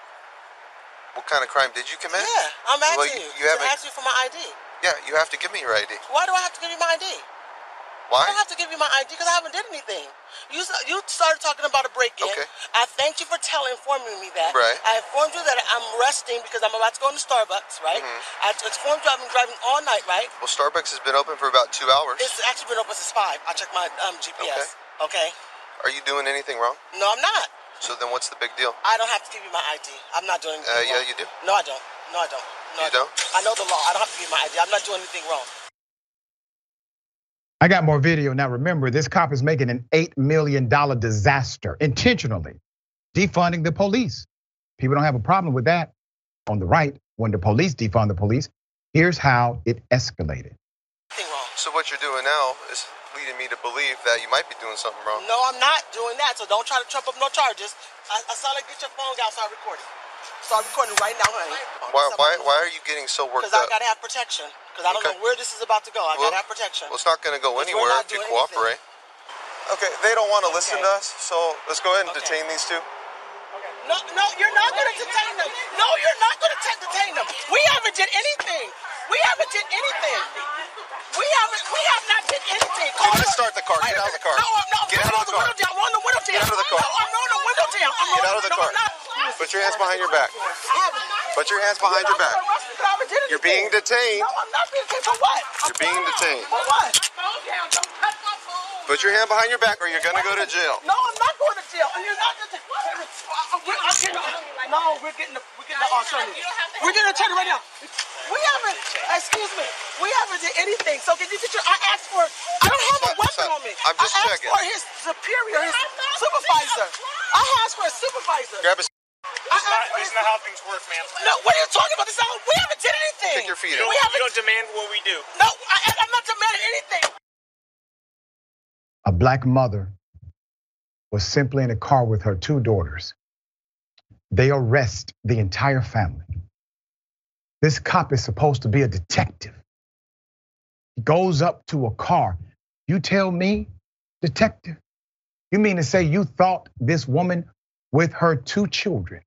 [SPEAKER 9] What kind of crime did you commit?
[SPEAKER 10] Yeah, I'm asking
[SPEAKER 9] Well, you-
[SPEAKER 10] you.
[SPEAKER 9] haven't-
[SPEAKER 10] ask you for my ID.
[SPEAKER 9] Yeah, you have to give me your ID.
[SPEAKER 10] Why do I have to give you my ID?
[SPEAKER 9] Why?
[SPEAKER 10] I don't have to give you my ID because I haven't did anything. You you started talking about a break-in.
[SPEAKER 9] Okay.
[SPEAKER 10] I thank you for telling, informing me that.
[SPEAKER 9] Right.
[SPEAKER 10] I informed you that I'm resting because I'm about to go into Starbucks. Right.
[SPEAKER 9] Mm-hmm.
[SPEAKER 10] I informed you I've been driving all night. Right.
[SPEAKER 9] Well, Starbucks has been open for about two hours.
[SPEAKER 10] It's actually been open since five. I checked my um, GPS. Okay.
[SPEAKER 9] Are you doing anything wrong?
[SPEAKER 10] No, I'm not.
[SPEAKER 9] So then, what's the big deal?
[SPEAKER 10] I don't have to give you my ID. I'm not doing anything
[SPEAKER 9] Uh, yeah,
[SPEAKER 10] wrong.
[SPEAKER 9] you do.
[SPEAKER 10] No, I don't. No, I don't.
[SPEAKER 9] You
[SPEAKER 10] No, I
[SPEAKER 9] don't?
[SPEAKER 10] I know the law. I don't have to give you my ID. I'm not doing anything wrong.
[SPEAKER 1] I got more video. Now remember, this cop is making an $8 million disaster intentionally, defunding the police. People don't have a problem with that on the right when the police defund the police. Here's how it escalated.
[SPEAKER 10] Nothing wrong.
[SPEAKER 9] So what you're doing now is leading me to believe that you might be doing something wrong.
[SPEAKER 10] No, I'm not doing that. So don't try to trump up no charges. I, I saw like get your phone out, start recording. Start recording right now, honey.
[SPEAKER 9] Why, why, why are you getting so worked up?
[SPEAKER 10] Because I gotta have protection. Because I don't
[SPEAKER 9] Okay.
[SPEAKER 10] know where this is about to go. I
[SPEAKER 9] Well-
[SPEAKER 10] gotta have protection.
[SPEAKER 9] Well, it's not going to go anywhere
[SPEAKER 10] not
[SPEAKER 9] if you
[SPEAKER 10] doing
[SPEAKER 9] cooperate. Okay, they don't want to listen to us, so let's go ahead and
[SPEAKER 10] Okay.
[SPEAKER 9] detain these two.
[SPEAKER 10] No, no, you're not gonna detain them. No, you're not gonna detain them. We haven't did anything. We haven't did anything. We haven't. We have not did anything. Call
[SPEAKER 9] Let's
[SPEAKER 10] the-
[SPEAKER 9] start the car. Get out of the car.
[SPEAKER 10] No, I'm not.
[SPEAKER 9] Get out of the car.
[SPEAKER 10] rolling the window down. Roll the window down.
[SPEAKER 9] Get out of the car.
[SPEAKER 10] No, I'm rolling the window down. I'm
[SPEAKER 9] Get out of the car. Put your hands behind your back. Put your hands behind your back.
[SPEAKER 10] I'm not arrested, but I haven't did
[SPEAKER 9] You're being detained.
[SPEAKER 10] No, I'm not being detained for what?
[SPEAKER 9] You're being detained.
[SPEAKER 10] For what? Phone down. Don't touch my phone.
[SPEAKER 9] Put your hand behind your back or you're going to go to jail.
[SPEAKER 10] No, I'm not going to jail. And you're not. We're, I'm no, we're getting the we're getting the oh, attorney. We're getting the attorney right now. We haven't. Excuse me. We haven't did anything. So can you get your? I asked for. I don't have a weapon on me.
[SPEAKER 9] I'm just
[SPEAKER 10] I asked
[SPEAKER 9] checking.
[SPEAKER 10] for his superior, his supervisor. I asked for a supervisor.
[SPEAKER 9] Grab a
[SPEAKER 10] I asked for his-
[SPEAKER 6] how things work, man.
[SPEAKER 10] No, what are you talking about? This is not- we haven't did anything.
[SPEAKER 9] Kick your feet
[SPEAKER 10] We
[SPEAKER 9] up.
[SPEAKER 10] haven't.
[SPEAKER 6] demand what we do.
[SPEAKER 10] No, I, I'm not demanding anything.
[SPEAKER 1] A black mother was simply in a car with her two daughters. They arrest the entire family. This cop is supposed to be a detective. He goes up to a car. You tell me, detective, you mean to say you thought this woman with her two children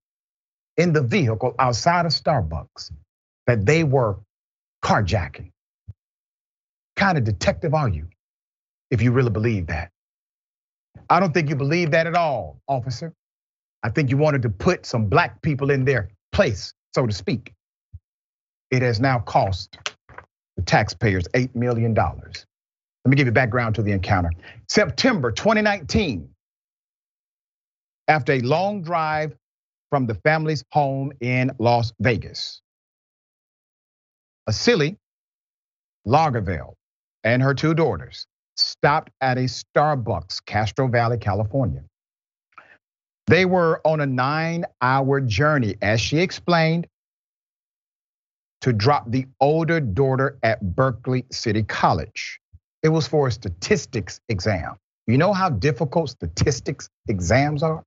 [SPEAKER 1] in the vehicle outside of Starbucks that they were carjacking? kind of detective are you if you really believe that? I don't think you believe that at all, officer. I think you wanted to put some black people in their place, so to speak. It has now cost the taxpayers $8 million. Let me give you background to the encounter. September 2019, after a long drive from the family's home in Las Vegas, a silly Lauderdale and her two daughters stopped at a Starbucks, Castro Valley, California. They were on a nine hour journey, as she explained, to drop the older daughter at Berkeley City College. It was for a statistics exam. You know how difficult statistics exams are?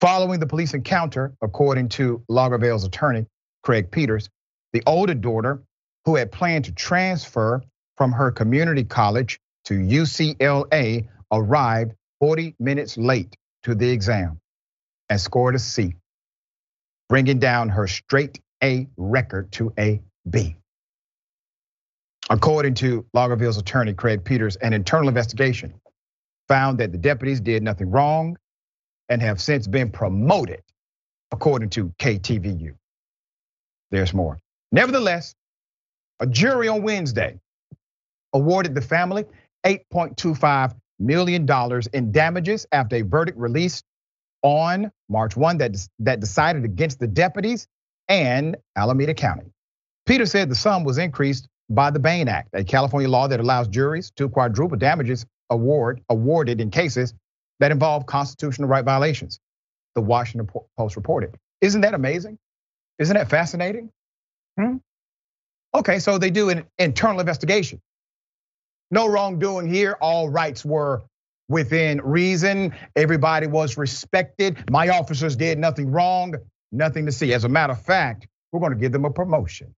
[SPEAKER 1] Following the police encounter, according to Lauderdale's attorney, Craig Peters, the older daughter, who had planned to transfer from her community college to UCLA, arrived 40 minutes late to the exam and scored a C, bringing down her straight A record to a B. According to Lauderdale's attorney, Craig Peters, an internal investigation found that the deputies did nothing wrong and have since been promoted, according to KTVU. There's more. Nevertheless, a jury on Wednesday awarded the family $8.25 million in damages after a verdict released on March 1 that, that decided against the deputies and Alameda County. Peter said the sum was increased by the Bane Act, a California law that allows juries to quadruple damages award awarded in cases that involve constitutional right violations. The Washington Post reported. Isn't that amazing? Isn't that fascinating? Hmm? Okay, so they do an internal investigation. No wrongdoing here. All rights were within reason. Everybody was respected. My officers did nothing wrong, nothing to see. As a matter of fact, we're going to give them a promotion.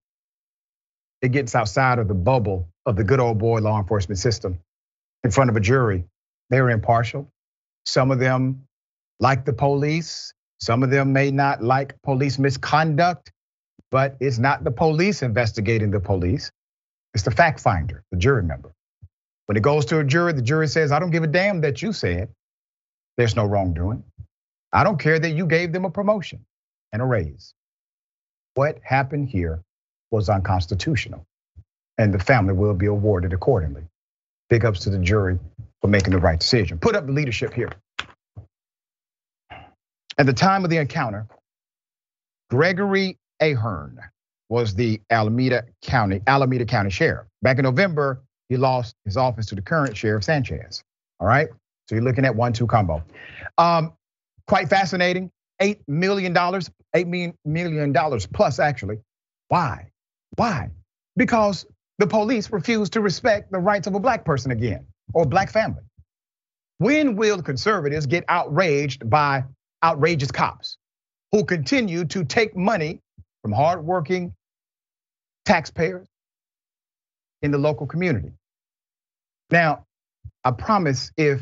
[SPEAKER 1] It gets outside of the bubble of the good old boy law enforcement system in front of a jury. They are impartial. Some of them like the police. Some of them may not like police misconduct, but it's not the police investigating the police. It's the fact finder, the jury member. When it goes to a jury, the jury says, I don't give a damn that you said there's no wrongdoing. I don't care that you gave them a promotion and a raise. What happened here was unconstitutional, and the family will be awarded accordingly. Big ups to the jury for making the right decision. Put up the leadership here. At the time of the encounter, Gregory Ahern was the Alameda County Alameda County Sheriff. Back in November, he lost his office to the current Sheriff Sanchez. All right, so you're looking at one-two combo. Um, quite fascinating. Eight million dollars, eight million dollars plus actually. Why? Why? Because the police refuse to respect the rights of a black person again or black family. When will conservatives get outraged by outrageous cops who continue to take money from hardworking taxpayers in the local community. Now, I promise if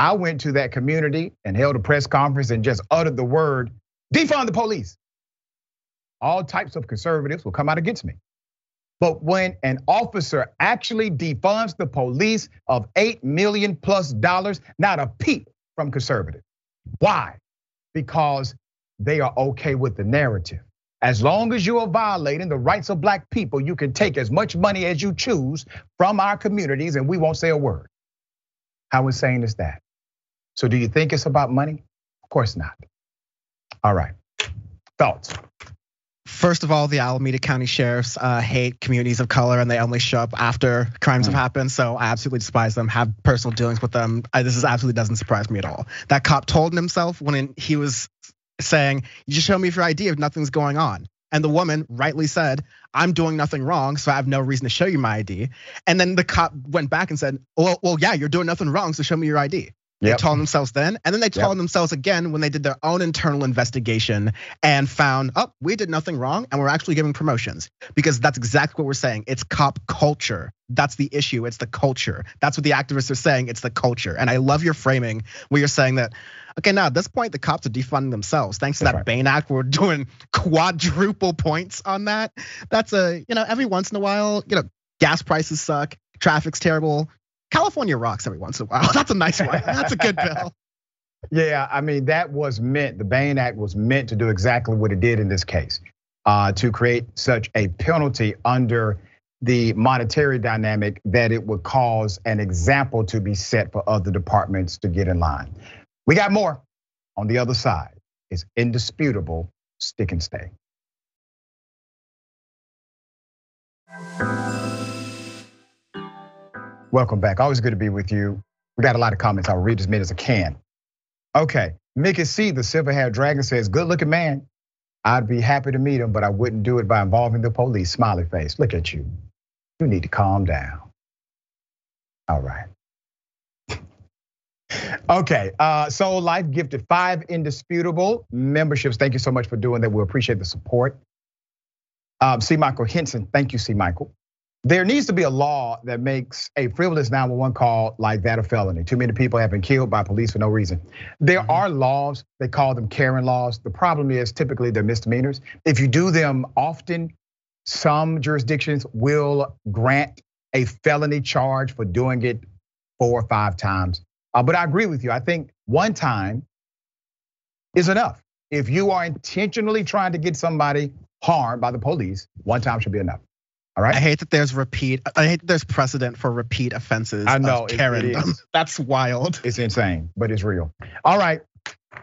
[SPEAKER 1] I went to that community and held a press conference and just uttered the word, defund the police, all types of conservatives will come out against me. But when an officer actually defunds the police of 8 million plus dollars, not a peep from conservative. Why? Because they are okay with the narrative. As long as you are violating the rights of black people, you can take as much money as you choose from our communities and we won't say a word. How insane is that? So, do you think it's about money? Of course not. All right. Thoughts?
[SPEAKER 2] First of all, the Alameda County sheriffs uh, hate communities of color and they only show up after crimes mm. have happened. So I absolutely despise them, have personal dealings with them. I, this is absolutely doesn't surprise me at all. That cop told himself when he was saying, You just show me your ID if nothing's going on. And the woman rightly said, I'm doing nothing wrong, so I have no reason to show you my ID. And then the cop went back and said, Well, well yeah, you're doing nothing wrong, so show me your ID. Yep. They told themselves then, and then they told yep. themselves again when they did their own internal investigation and found, oh, we did nothing wrong, and we're actually giving promotions because that's exactly what we're saying. It's cop culture. That's the issue. It's the culture. That's what the activists are saying. It's the culture. And I love your framing where you're saying that Okay, now at this point, the cops are defunding themselves. Thanks to that right. Bane Act, we're doing quadruple points on that. That's a, you know, every once in a while, you know, gas prices suck, traffic's terrible. California rocks every once in a while. That's a nice one. That's a good bill.
[SPEAKER 1] Yeah, I mean, that was meant, the Bane Act was meant to do exactly what it did in this case, uh, to create such a penalty under the monetary dynamic that it would cause an example to be set for other departments to get in line. We got more on the other side. It's indisputable stick and stay. Welcome back. Always good to be with you. We got a lot of comments. I'll read as many as I can. Okay, Mickey C, the silver haired dragon says, good looking man. I'd be happy to meet him, but I wouldn't do it by involving the police. Smiley face. Look at you. You need to calm down. All right. Okay, uh, so Life gifted five indisputable memberships. Thank you so much for doing that. We appreciate the support. Um, C. Michael Henson, thank you, C. Michael. There needs to be a law that makes a frivolous 911 call like that a felony. Too many people have been killed by police for no reason. There mm-hmm. are laws, they call them Karen laws. The problem is typically they're misdemeanors. If you do them often, some jurisdictions will grant a felony charge for doing it four or five times. Uh, but I agree with you. I think one time is enough. If you are intentionally trying to get somebody harmed by the police, one time should be enough. All right.
[SPEAKER 2] I hate that there's repeat. I hate that there's precedent for repeat offenses. I know Karen. That's wild.
[SPEAKER 1] It's insane, but it's real. All right.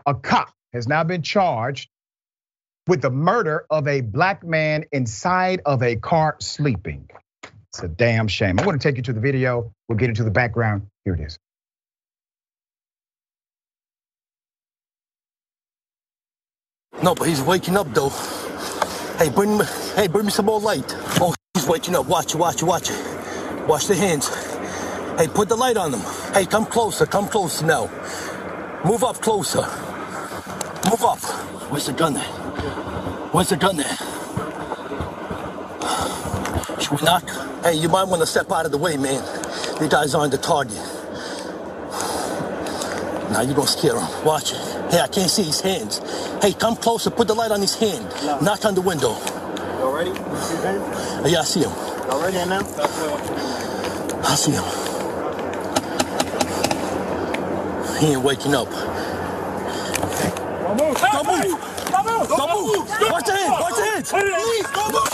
[SPEAKER 1] A cop has now been charged with the murder of a black man inside of a car sleeping. It's a damn shame. I want to take you to the video. We'll get into the background. Here it is.
[SPEAKER 11] No, but he's waking up though. Hey, bring me, hey, bring me some more light. Oh, he's waking up. Watch it, watch it, watch it. Wash the hands. Hey, put the light on them. Hey, come closer, come closer now. Move up closer. Move up. Where's the gun there? Where's the gun there? Should we knock? Hey, you might want to step out of the way, man. The guys aren't the target. Now you're gonna scare him. Watch it. Hey, I can't see his hands. Hey, come closer. Put the light on his hand. Knock on the window.
[SPEAKER 12] You ready? You
[SPEAKER 11] yeah, I see him.
[SPEAKER 12] You ready now?
[SPEAKER 11] I see him. He ain't waking up.
[SPEAKER 12] Don't move. Don't move. Don't move.
[SPEAKER 11] Don't move. Watch the hands. Watch the hands. Please, don't move.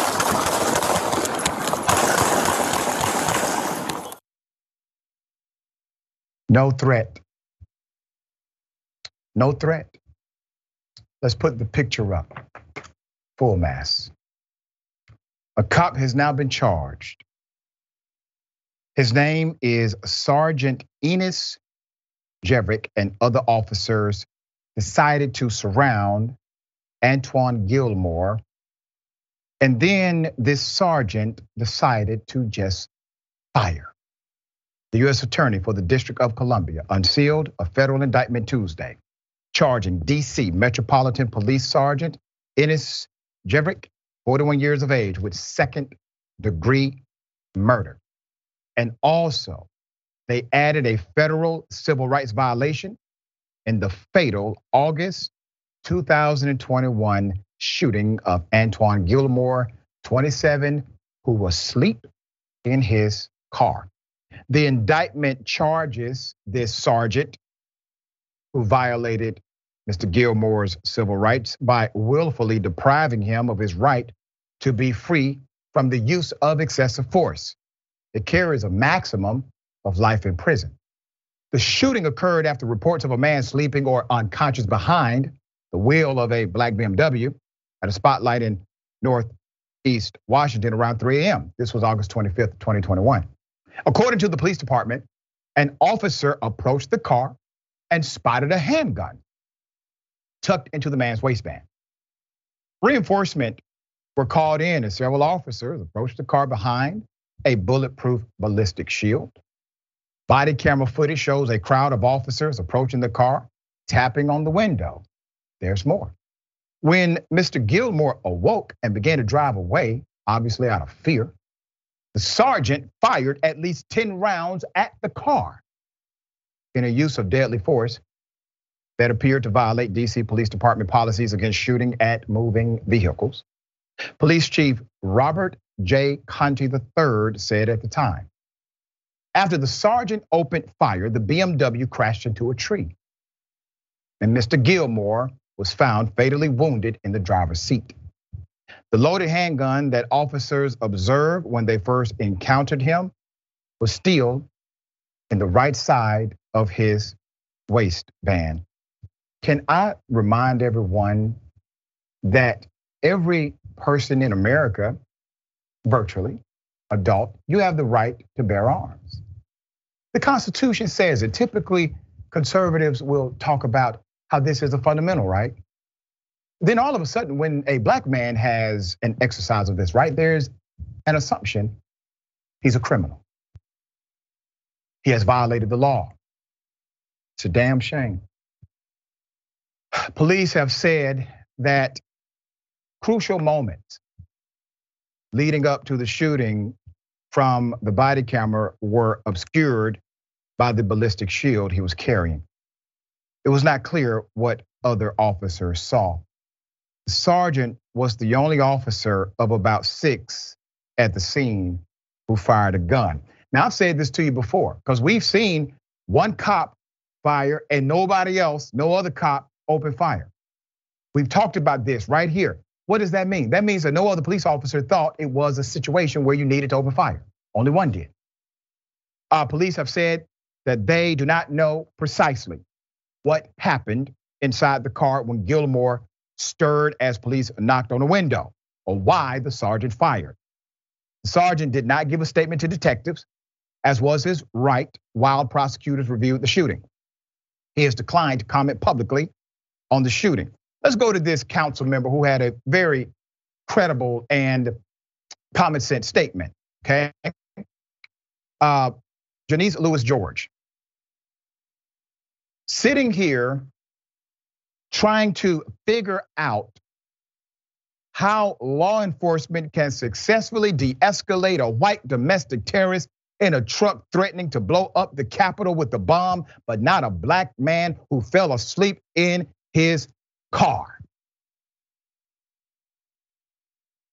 [SPEAKER 1] No threat. No threat. Let's put the picture up. Full mass. A cop has now been charged. His name is Sergeant Enis Jevric and other officers decided to surround Antwan Gilmore. And then this sergeant decided to just fire. The U.S. Attorney for the District of Columbia unsealed a federal indictment Tuesday charging DC Metropolitan Police Sergeant Enis Jevric, 41 years of age, with second degree murder. And also, they added a federal civil rights violation in the fatal August 2021 shooting of Antwan Gilmore, 27, who was asleep in his car. The indictment charges this sergeant who violated Mr. Gilmore's civil rights by willfully depriving him of his right to be free from the use of excessive force. It carries a maximum of life in prison. The shooting occurred after reports of a man sleeping or unconscious behind the wheel of a black BMW at a spotlight in Northeast Washington around 3 a.m. This was August 25th, 2021. According to the police department, an officer approached the car and spotted a handgun tucked into the man's waistband. Reinforcement were called in and several officers approached the car behind a bulletproof ballistic shield. Body camera footage shows a crowd of officers approaching the car, tapping on the window. There's more. When Mr. Gilmore awoke and began to drive away, obviously out of fear, the sergeant fired at least 10 rounds at the car in a use of deadly force that appeared to violate DC Police Department policies against shooting at moving vehicles. Police Chief Robert J. Contee III said at the time. After the sergeant opened fire, the BMW crashed into a tree. And Mr. Gilmore was found fatally wounded in the driver's seat. The loaded handgun that officers observed when they first encountered him was still in the right side of his waistband. Can I remind everyone that every person in America, virtually, adult, you have the right to bear arms. The Constitution says it. Typically, conservatives will talk about how this is a fundamental right. then all of a sudden, when a black man has an exercise of this, right, there's an assumption he's a criminal. He has violated the law. It's a damn shame. Police have said that crucial moments leading up to the shooting from the body camera were obscured by the ballistic shield he was carrying. It was not clear what other officers saw. The sergeant was the only officer of about six at the scene who fired a gun. Now, I've said this to you before because we've seen one cop fire and nobody else, no other cop open fire. We've talked about this right here. What does that mean? That means that no other police officer thought it was a situation where you needed to open fire. Only one did. Uh, police have said that they do not know precisely what happened inside the car when Gilmore stirred as police knocked on a window or why the sergeant fired. The sergeant did not give a statement to detectives, as was his right while prosecutors reviewed the shooting. He has declined to comment publicly on the shooting. Let's go to this council member who had a very credible and common sense statement. Okay. Uh, Janeese Lewis George. Sitting here trying to figure out how law enforcement can successfully de escalate a white domestic terrorist in a truck threatening to blow up the Capitol with a bomb, but not a black man who fell asleep in his car.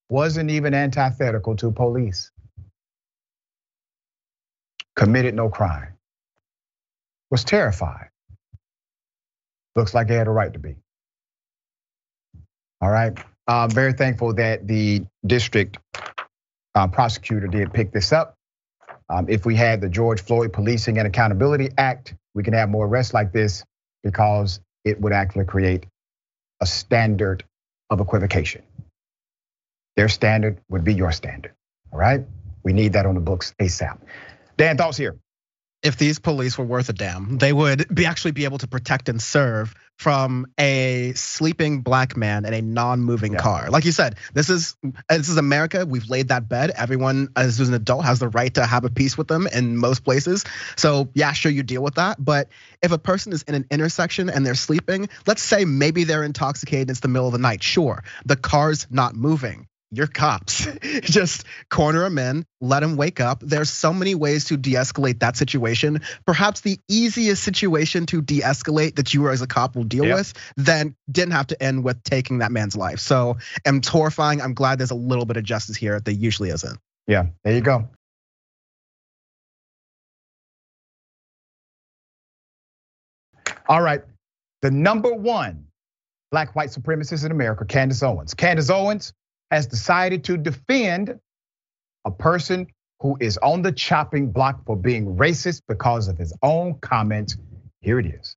[SPEAKER 1] Wasn't even antithetical to police. Committed no crime. Was terrified. Looks like he had a right to be. All right. I'm very thankful that the district uh, prosecutor did pick this up. Um, if we had the George Floyd Policing and Accountability Act, we can have more arrests like this because it would actually create a standard of equivocation. Their standard would be your standard. All right. We need that on the books ASAP. Dan, thoughts here
[SPEAKER 2] if these police were worth a damn, they would be actually be able to protect and serve from a sleeping black man in a non-moving yeah. car. Like you said, this is this is America. We've laid that bed. Everyone, as an adult, has the right to have a peace with them in most places. So yeah, sure, you deal with that. But if a person is in an intersection and they're sleeping, let's say maybe they're intoxicated. It's the middle of the night. Sure, the car's not moving you're cops. Just corner them in, let them wake up. There's so many ways to de escalate that situation. Perhaps the easiest situation to de escalate that you as a cop will deal yep. with then didn't have to end with taking that man's life. So, I'm horrifying. I'm glad there's a little bit of justice here that usually isn't.
[SPEAKER 1] Yeah, there you go. All right, the number one black white supremacist in America, Candace Owens. Candace Owens has decided to defend a person who is on the chopping block for being racist because of his own comments. Here it is.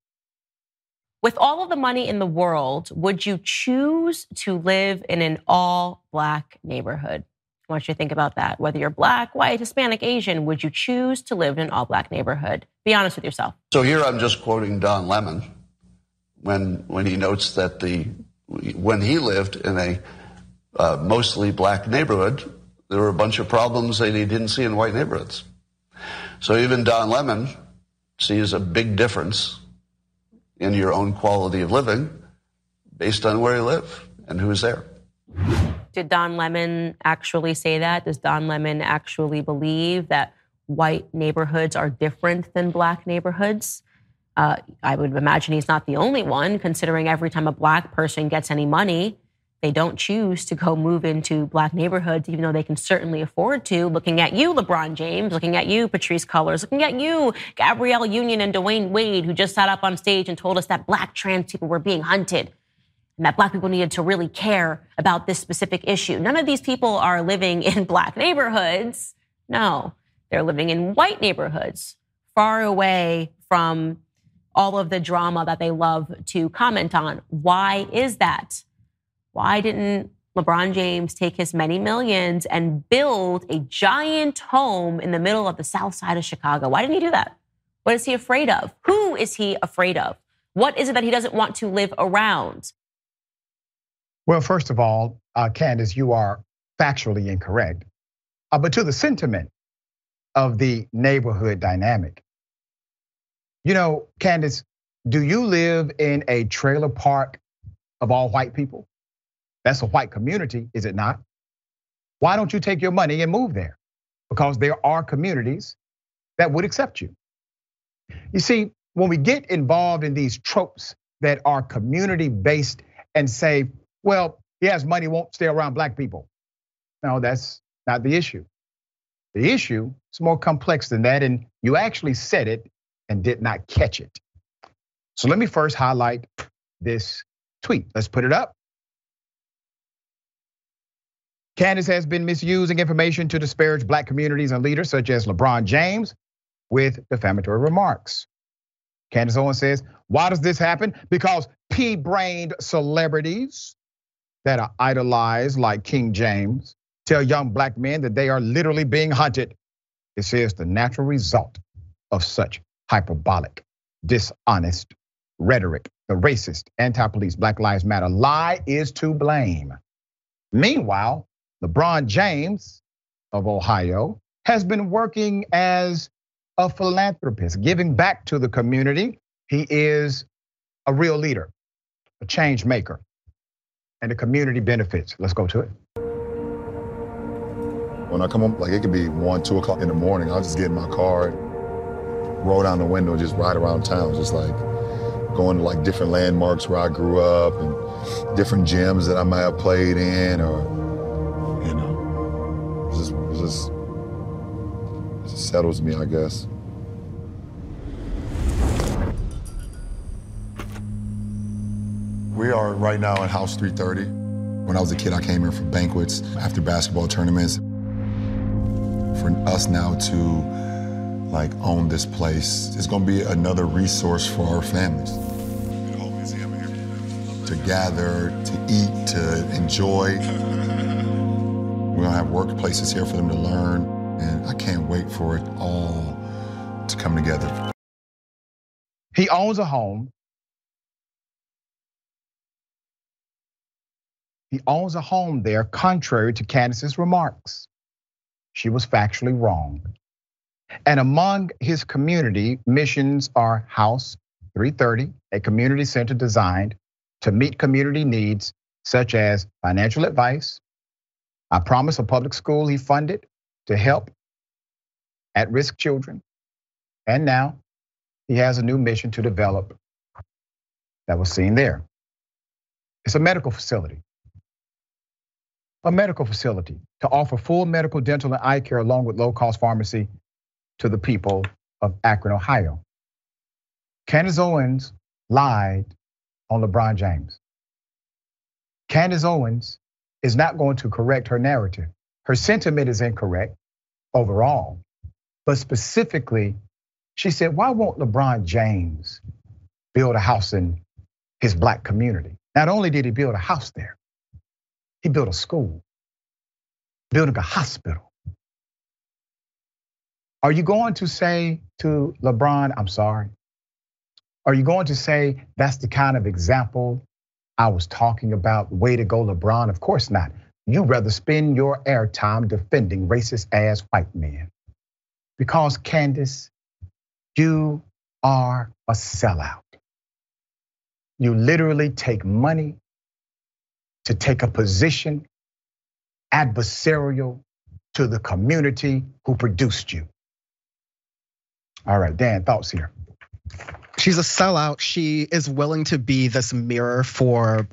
[SPEAKER 13] With all of the money in the world, would you choose to live in an all black neighborhood? I want you to think about that. Whether you're black, white, Hispanic, Asian, would you choose to live in an all black neighborhood? Be honest with yourself.
[SPEAKER 14] So here I'm just quoting Don Lemon when when he notes that the when he lived in a uh, mostly black neighborhood, there were a bunch of problems that he didn't see in white neighborhoods. So even Don Lemon sees a big difference in your own quality of living based on where you live and who's there.
[SPEAKER 13] Did Don Lemon actually say that? Does Don Lemon actually believe that white neighborhoods are different than black neighborhoods? Uh, I would imagine he's not the only one, considering every time a black person gets any money, they don't choose to go move into black neighborhoods, even though they can certainly afford to. Looking at you, LeBron James, looking at you, Patrisse Cullors, looking at you, Gabrielle Union and Dwyane Wade, who just sat up on stage and told us that black trans people were being hunted and that black people needed to really care about this specific issue. None of these people are living in black neighborhoods. No, they're living in white neighborhoods, far away from all of the drama that they love to comment on. Why is that? Why didn't LeBron James take his many millions and build a giant home in the middle of the south side of Chicago? Why didn't he do that? What is he afraid of? Who is he afraid of? What is it that he doesn't want to live around?
[SPEAKER 1] Well, first of all, uh, Candace, you are factually incorrect. Uh, but to the sentiment of the neighborhood dynamic, you know, Candace, do you live in a trailer park of all white people? That's a white community, is it not? Why don't you take your money and move there? Because there are communities that would accept you. You see, when we get involved in these tropes that are community based and say, well, he has money, won't stay around black people. No, that's not the issue. The issue is more complex than that, and you actually said it and did not catch it. So let me first highlight this tweet. Let's put it up. Candace has been misusing information to disparage black communities and leaders such as LeBron James with defamatory remarks. Candace Owens says, why does this happen? Because pea-brained celebrities that are idolized like King James tell young black men that they are literally being hunted. It says the natural result of such hyperbolic, dishonest rhetoric, the racist, anti-police, Black Lives Matter lie is to blame. Meanwhile, LeBron James of Ohio has been working as a philanthropist, giving back to the community. He is a real leader, a change maker, and the community benefits. Let's go to it.
[SPEAKER 15] When I come home, like it could be one, two o'clock in the morning, I'll just get in my car, roll down the window, just ride around town, just like going to like different landmarks where I grew up and different gyms that I might have played in, or just, it just, settles me, I guess. We are right now at House 330. When I was a kid, I came here for banquets after basketball tournaments. For us now to like own this place, it's gonna be another resource for our families. To gather, to eat, to enjoy. We're gonna have workplaces here for them to learn, and I can't wait for it all to come together.
[SPEAKER 1] He owns a home. He owns a home there, contrary to Candace's remarks. She was factually wrong. And among his community missions are House 330, a community center designed to meet community needs such as financial advice. I promise a public school he funded to help at risk children. And now he has a new mission to develop that was seen there. It's a medical facility. A medical facility to offer full medical, dental, and eye care along with low cost pharmacy to the people of Akron, Ohio. Candace Owens lied on LeBron James. Candace Owens is not going to correct her narrative. Her sentiment is incorrect overall, but specifically, she said, Why won't LeBron James build a house in his black community? Not only did he build a house there, he built a school, building a hospital. Are you going to say to LeBron, I'm sorry? Are you going to say that's the kind of example I was talking about? Way to go, LeBron? Of course not. You'd rather spend your airtime defending racist ass white men. Because Candace, you are a sellout. You literally take money to take a position adversarial to the community who produced you. All right, Dan, thoughts here.
[SPEAKER 2] She's a sellout. She is willing to be this mirror for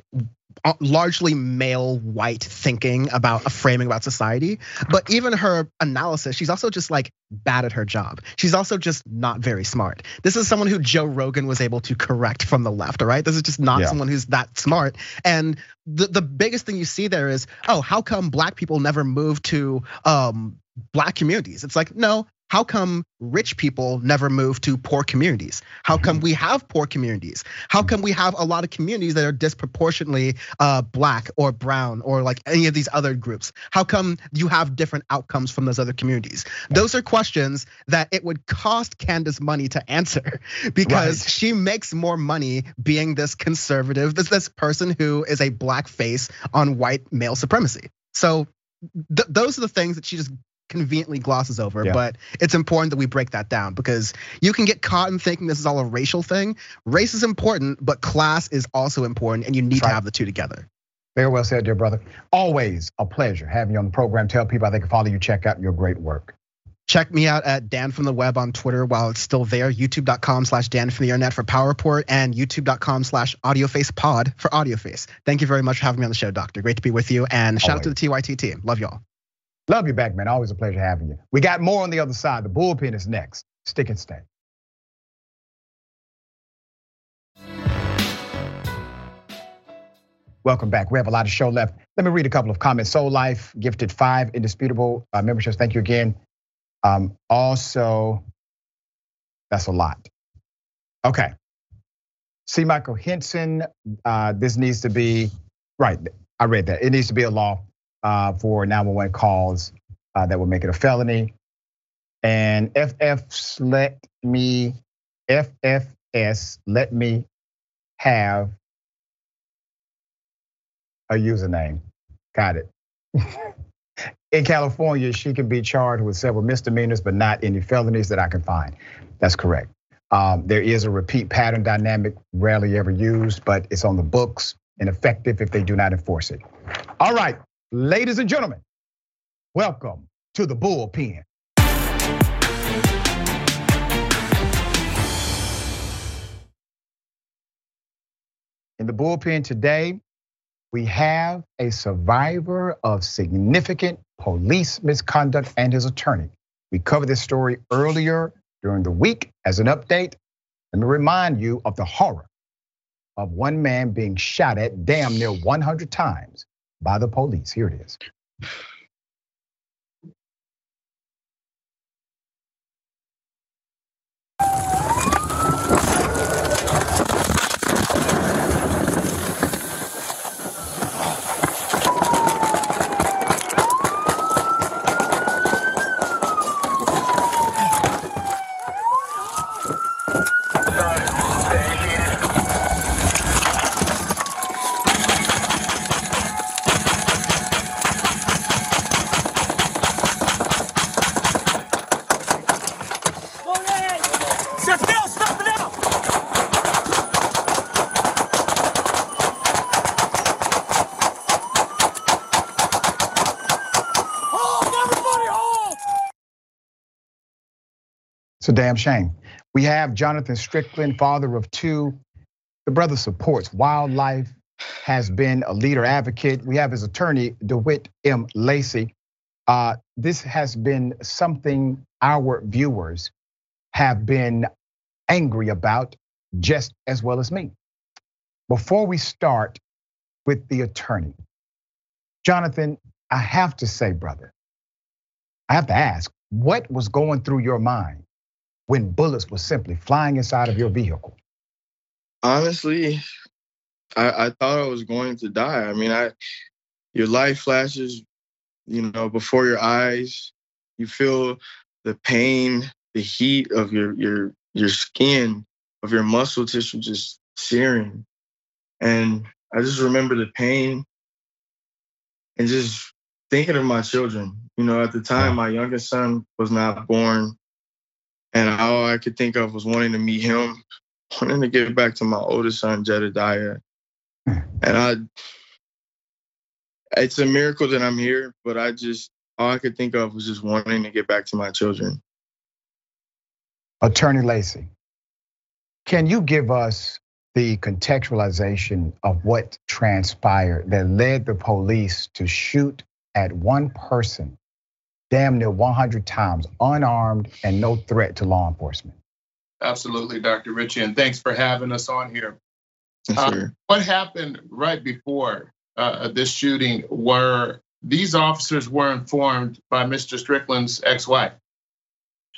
[SPEAKER 2] uh, largely male white thinking about a framing about society. But even her analysis, she's also just like bad at her job. She's also just not very smart. This is someone who Joe Rogan was able to correct from the left, all right? This is just not yeah. someone who's that smart. And the, the biggest thing you see there is, oh, how come black people never move to um, black communities? It's like, no, how come rich people never move to poor communities? How come we have poor communities? How come we have a lot of communities that are disproportionately uh, black or brown or like any of these other groups? How come you have different outcomes from those other communities? Those are questions that it would cost Candace money to answer because right. she makes more money being this conservative, this this person who is a black face on white male supremacy. So th- those are the things that she just conveniently glosses over, yeah. but it's important that we break that down because you can get caught in thinking this is all a racial thing. Race is important, but class is also important, and you need to have the two together.
[SPEAKER 1] Very well said, dear brother. Always a pleasure having you on the program. Tell people how they can follow you, check out your great work.
[SPEAKER 2] Check me out at Dan from the Web on Twitter while it's still there. YouTube.com slash Dan from the Internet for Power Report and YouTube.com slash AudioFace Pod for AudioFace. Thank you very much for having me on the show, Doctor. Great to be with you. And shout Always. out to the TYT team. Love y'all.
[SPEAKER 1] Love you back, man. Always a pleasure having you. We got more on the other side. The bullpen is next. Stick and stay. Welcome back. We have a lot of show left. Let me read a couple of comments. Soul Life gifted five indisputable uh, memberships. Thank you again. Um, also, that's a lot. Okay. See, Michael Henson, uh, this needs to be right. I read that. It needs to be a law for 911 calls uh, that would make it a felony. And FFs let me, FFS let me have a username. Got it. In California, she can be charged with several misdemeanors, but not any felonies that I can find. That's correct. Um, there is a repeat pattern dynamic, rarely ever used, but it's on the books and effective if they do not enforce it. All right, Ladies and gentlemen, welcome to the bullpen. In the bullpen today, we have a survivor of significant police misconduct and his attorney. We covered this story earlier during the week as an update. Let me remind you of the horror of one man being shot at damn near 100 times by the police. Here it is. A damn shame. We have Jonathan Strickland, father of two. The brother supports wildlife, has been a leader advocate. We have his attorney, DeWitt M. Lacey. Uh, this has been something our viewers have been angry about just as well as me. Before we start with the attorney, Jonathan, I have to say, brother, I have to ask, what was going through your mind when bullets were simply flying inside of your vehicle?
[SPEAKER 16] Honestly, I, I thought I was going to die. I mean, I your life flashes, you know, before your eyes. You feel the pain, the heat of your your your skin, of your muscle tissue just searing. And I just remember the pain and just thinking of my children. You know, at the time, my youngest son was not born. And all I could think of was wanting to meet him, wanting to get back to my oldest son, Jedediah. Hmm. And I, it's a miracle that I'm here, but I just, all I could think of was just wanting to get back to my children.
[SPEAKER 1] Attorney Lacey, can you give us the contextualization of what transpired that led the police to shoot at one person damn near 100 times, unarmed and no threat to law enforcement.
[SPEAKER 17] Absolutely, Dr. Richey, and thanks for having us on here. Uh, what happened right before uh, this shooting were these officers were informed by Mr. Strickland's ex-wife.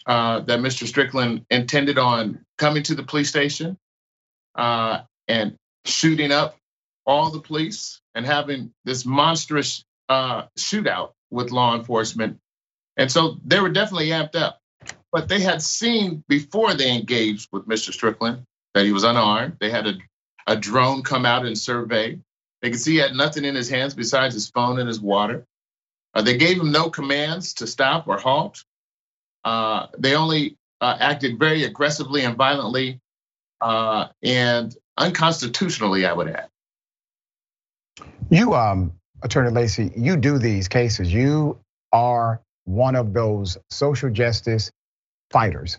[SPEAKER 17] uh, that Mr. Strickland intended on coming to the police station uh, and shooting up all the police and having this monstrous uh, shootout with law enforcement. And so they were definitely amped up. But they had seen before they engaged with Mr. Strickland that he was unarmed. They had a, a drone come out and survey. They could see he had nothing in his hands besides his phone and his water. Uh, they gave him no commands to stop or halt. Uh, they only uh, acted very aggressively and violently uh, and unconstitutionally, I would add.
[SPEAKER 1] You, um, Attorney Lacey, you do these cases. You are one of those social justice fighters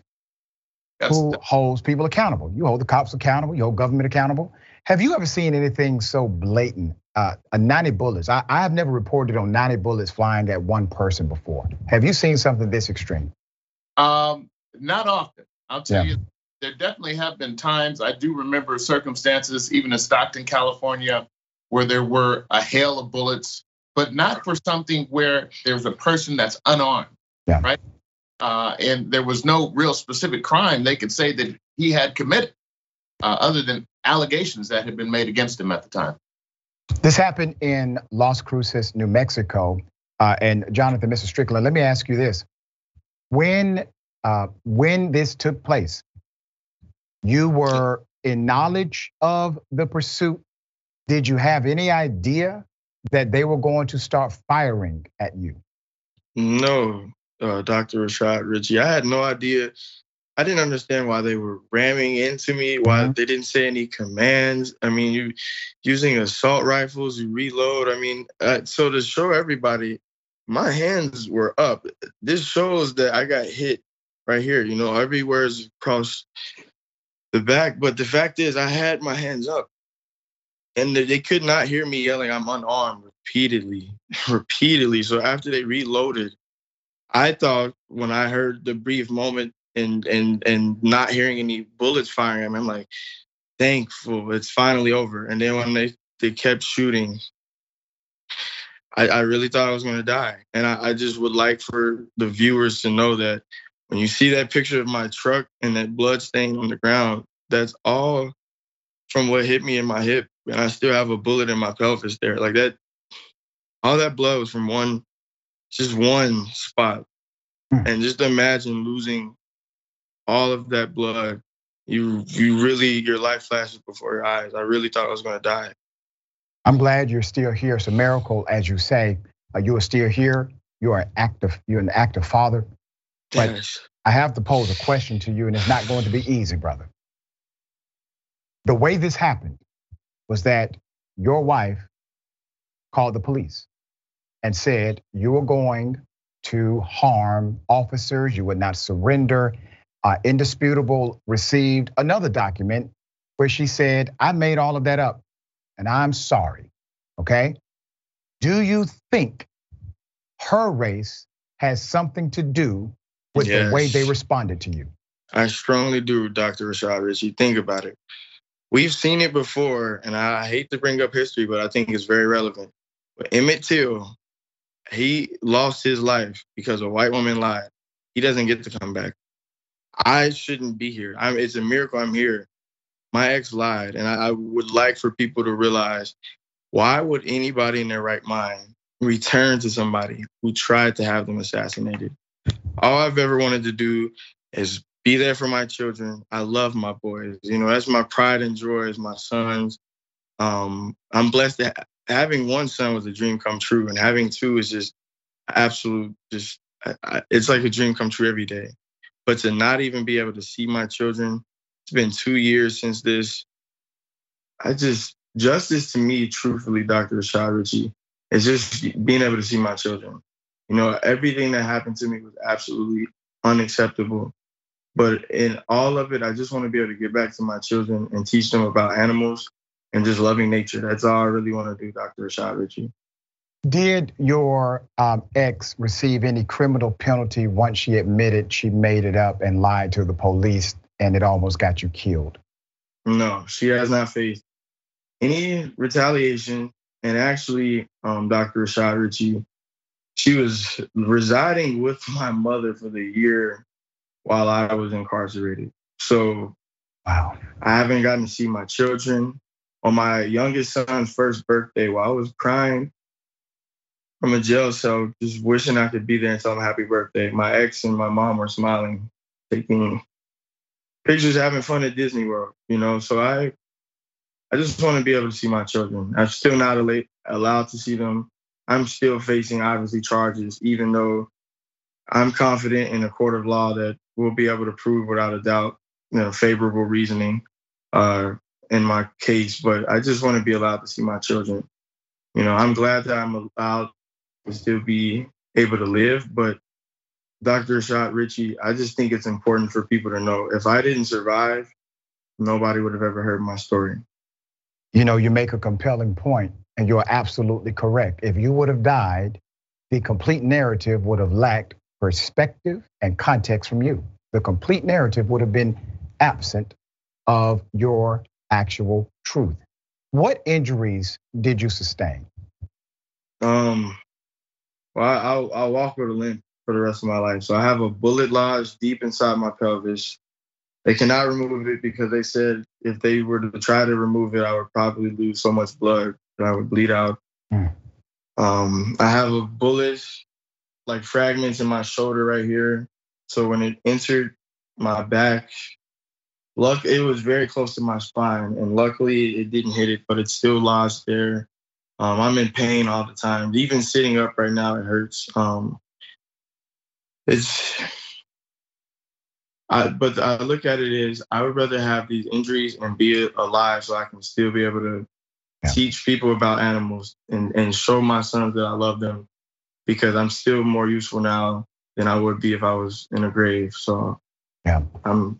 [SPEAKER 1] who holds people accountable. You hold the cops accountable. You hold government accountable. Have you ever seen anything so blatant? Uh, 90 bullets. I, I have never reported on 90 bullets flying at one person before. Have you seen something this extreme?
[SPEAKER 17] Um, not often. I'll tell yeah. you, there definitely have been times. I do remember circumstances, even in Stockton, California, where there were a hail of bullets, but not for something where there's a person that's unarmed, yeah. right? Uh, and there was no real specific crime they could say that he had committed, uh, other than allegations that had been made against him at the time.
[SPEAKER 1] This happened in Las Cruces, New Mexico. Uh, and Jonathan, Mr. Strickland, let me ask you this: When uh, when this took place, you were in knowledge of the pursuit. Did you have any idea that they were going to start firing at you?
[SPEAKER 16] No, uh, Dr. Rashad Richey. I had no idea. I didn't understand why they were ramming into me, why mm-hmm. they didn't say any commands. I mean, you using assault rifles, you reload. I mean, uh, so to show everybody, my hands were up. This shows that I got hit right here. You know, everywhere's across the back. But the fact is, I had my hands up, and they could not hear me yelling, "I'm unarmed" repeatedly, repeatedly. So after they reloaded, I thought when I heard the brief moment and and and not hearing any bullets firing I'm like, thankful it's finally over. And then when they they kept shooting, I, I really thought I was gonna die. And I, I just would like for the viewers to know that when you see that picture of my truck and that blood stain on the ground, that's all from what hit me in my hip. And I still have a bullet in my pelvis there. Like that, all that blood was from one, just one spot. Hmm. And just imagine losing all of that blood. You you really your life flashes before your eyes. I really thought I was gonna die.
[SPEAKER 1] I'm glad you're still here. It's a miracle, as you say. Uh, you are still here. You are an active. You're an active father. But yes. I have to pose a question to you, and it's not going to be easy, brother. The way this happened was that your wife called the police and said you were going to harm officers, you would not surrender. Uh, Indisputable received another document where she said, I made all of that up and I'm sorry. Okay. Do you think her race has something to do with yes. the way they responded to you?
[SPEAKER 16] I strongly do, Dr. Rashad Richey. Think about it. We've seen it before, and I hate to bring up history, but I think it's very relevant. But Emmett Till, he lost his life because a white woman lied. He doesn't get to come back. I shouldn't be here. I'm, it's a miracle I'm here. My ex lied, and I, I would like for people to realize why would anybody in their right mind return to somebody who tried to have them assassinated? all I've ever wanted to do is be there for my children. I love my boys. You know, that's my pride and joy is my sons. Um, I'm blessed that having one son was a dream come true, and having two is just absolute. Just it's like a dream come true every day. But to not even be able to see my children, it's been two years since this. I just justice to me, truthfully, Dr. Rashad Richey, is just being able to see my children. You know, everything that happened to me was absolutely unacceptable. But in all of it, I just want to be able to get back to my children and teach them about animals and just loving nature. That's all I really want to do, Dr. Rashad Richey.
[SPEAKER 1] Did your um, ex receive any criminal penalty once she admitted she made it up and lied to the police and it almost got you killed?
[SPEAKER 16] No, she has not faced any retaliation. And actually, um, Dr. Rashad Richey, she was residing with my mother for the year while I was incarcerated. So
[SPEAKER 1] wow.
[SPEAKER 16] I haven't gotten to see my children. On my youngest son's first birthday, while I was crying from a jail cell, just wishing I could be there and tell him happy birthday. My ex and my mom were smiling, taking pictures, having fun at Disney World, you know. So I I just want to be able to see my children. I'm still not allowed to see them. I'm still facing obviously charges, even though I'm confident in a court of law that we'll be able to prove without a doubt, you know, favorable reasoning uh, in my case. But I just want to be allowed to see my children. You know, I'm glad that I'm allowed to still be able to live, but Dr. Rashad Richey, I just think it's important for people to know if I didn't survive, nobody would have ever heard my story.
[SPEAKER 1] You know, you make a compelling point, and you're absolutely correct. If you would have died, the complete narrative would have lacked perspective and context from you. The complete narrative would have been absent of your actual truth. What injuries did you sustain?
[SPEAKER 16] Um, well, I'll, I'll walk with a limp for the rest of my life. So I have a bullet lodged deep inside my pelvis. They cannot remove it because they said if they were to try to remove it, I would probably lose so much blood that I would bleed out. Mm. Um, I have a bullet like fragments in my shoulder right here. So when it entered my back, luck it was very close to my spine, and luckily it didn't hit it, but it still lodged there. Um, I'm in pain all the time. Even sitting up right now, it hurts. Um, it's, I, but I look at it as I would rather have these injuries and be alive so I can still be able to yeah. teach people about animals and, and show my sons that I love them because I'm still more useful now than I would be if I was in a grave. So
[SPEAKER 1] yeah,
[SPEAKER 16] I'm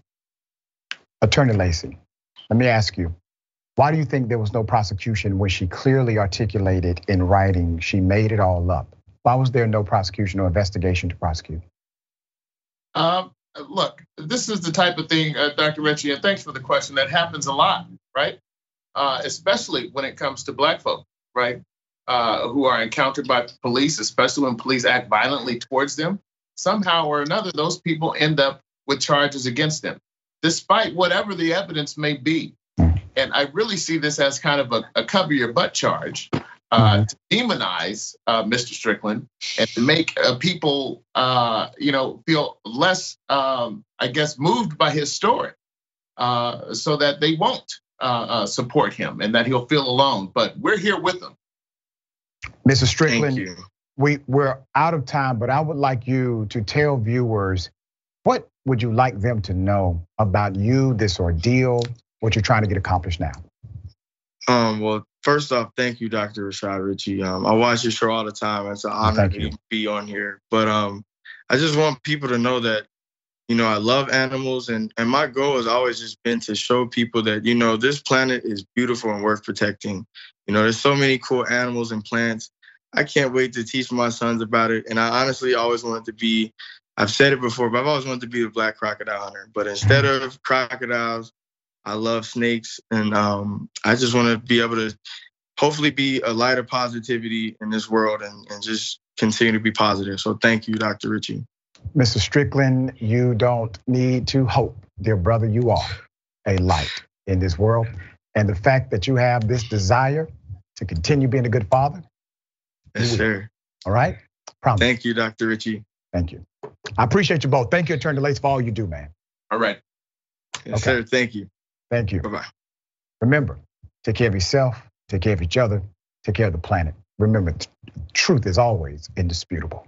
[SPEAKER 1] Attorney Lacy. Let me ask you, why do you think there was no prosecution when she clearly articulated in writing she made it all up? Why was there no prosecution or investigation to prosecute?
[SPEAKER 17] Um, look, this is the type of thing, uh, Dr. Richey, and thanks for the question. That happens a lot, right? Uh, especially when it comes to black folk, right? Uh, who are encountered by police, especially when police act violently towards them, somehow or another, those people end up with charges against them, despite whatever the evidence may be. And I really see this as kind of a, a cover your butt charge uh, to demonize uh, Mr. Strickland and to make uh, people, uh, you know, feel less, um, I guess, moved by his story, uh, so that they won't uh, support him and that he'll feel alone. But we're here with him.
[SPEAKER 1] Mrs. Strickland, we, we're out of time, but I would like you to tell viewers what would you like them to know about you, this ordeal, what you're trying to get accomplished now?
[SPEAKER 16] Um, well, first off, thank you, Dr. Rashad Richey. Um, I watch your show all the time. It's an honor to be on here. But um, I just want people to know that, you know, I love animals and, and my goal has always just been to show people that, you know, this planet is beautiful and worth protecting. You know, there's so many cool animals and plants. I can't wait to teach my sons about it. And I honestly always wanted to be, I've said it before, but I've always wanted to be the black crocodile hunter. But instead of crocodiles, I love snakes. And um, I just want to be able to hopefully be a light of positivity in this world and, and just continue to be positive. So thank you, Dr. Richey.
[SPEAKER 1] Mr. Strickland, you don't need to hope, dear brother. You are a light in this world. And the fact that you have this desire to continue being a good father.
[SPEAKER 16] Yes, sir.
[SPEAKER 1] All right.
[SPEAKER 16] Promise. Thank you, Dr. Richey.
[SPEAKER 1] Thank you. I appreciate you both. Thank you, Attorney Lace, for all you do, man.
[SPEAKER 17] All right.
[SPEAKER 16] Yes, okay. sir. Thank you.
[SPEAKER 1] Thank you.
[SPEAKER 16] Bye bye.
[SPEAKER 1] Remember, take care of yourself, take care of each other, take care of the planet. Remember, truth is always indisputable.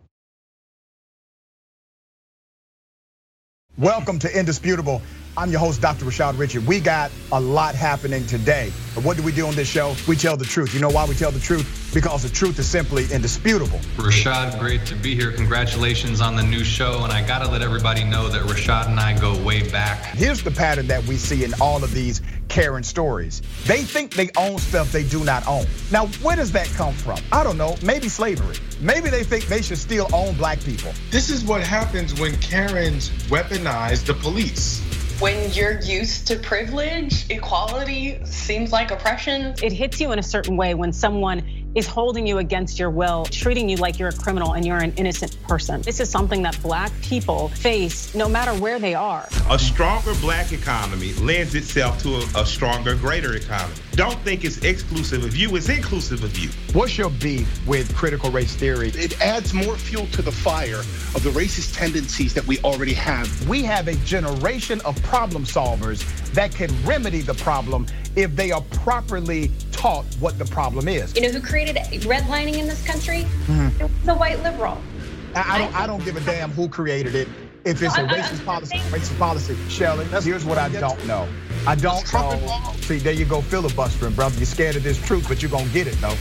[SPEAKER 1] Welcome to Indisputable. I'm your host, Dr. Rashad Richey. We got a lot happening today. But what do we do on this show? We tell the truth. You know why we tell the truth? Because the truth is simply indisputable.
[SPEAKER 18] Rashad, great to be here. Congratulations on the new show. And I got to let everybody know that Rashad and I go way back.
[SPEAKER 1] Here's the pattern that we see in all of these Karen stories. They think they own stuff they do not own. Now, where does that come from? I don't know. Maybe slavery. Maybe they think they should still own black people.
[SPEAKER 19] This is what happens when Karens weaponize the police.
[SPEAKER 20] When you're used to privilege, equality seems like oppression.
[SPEAKER 21] It hits you in a certain way when someone is holding you against your will, treating you like you're a criminal and you're an innocent person. This is something that black people face no matter where they are.
[SPEAKER 22] A stronger black economy lends itself to a, a stronger, greater economy. Don't think it's exclusive of you, it's inclusive of you.
[SPEAKER 1] What's your beef with critical race theory?
[SPEAKER 23] It adds more fuel to the fire of the racist tendencies that we already have.
[SPEAKER 1] We have a generation of problem solvers that can remedy the problem if they are properly taught what the problem is.
[SPEAKER 24] You know who created redlining in this country?
[SPEAKER 1] Mhm.
[SPEAKER 24] It was the white liberal.
[SPEAKER 1] I, I don't. I don't give a damn who created it. If it's a
[SPEAKER 24] No, I- I-
[SPEAKER 1] racist policy, racist policy. Shelley, here's what I don't know. I don't know. See, there you go, filibustering, brother. You're scared of this truth, but you're gonna get it though.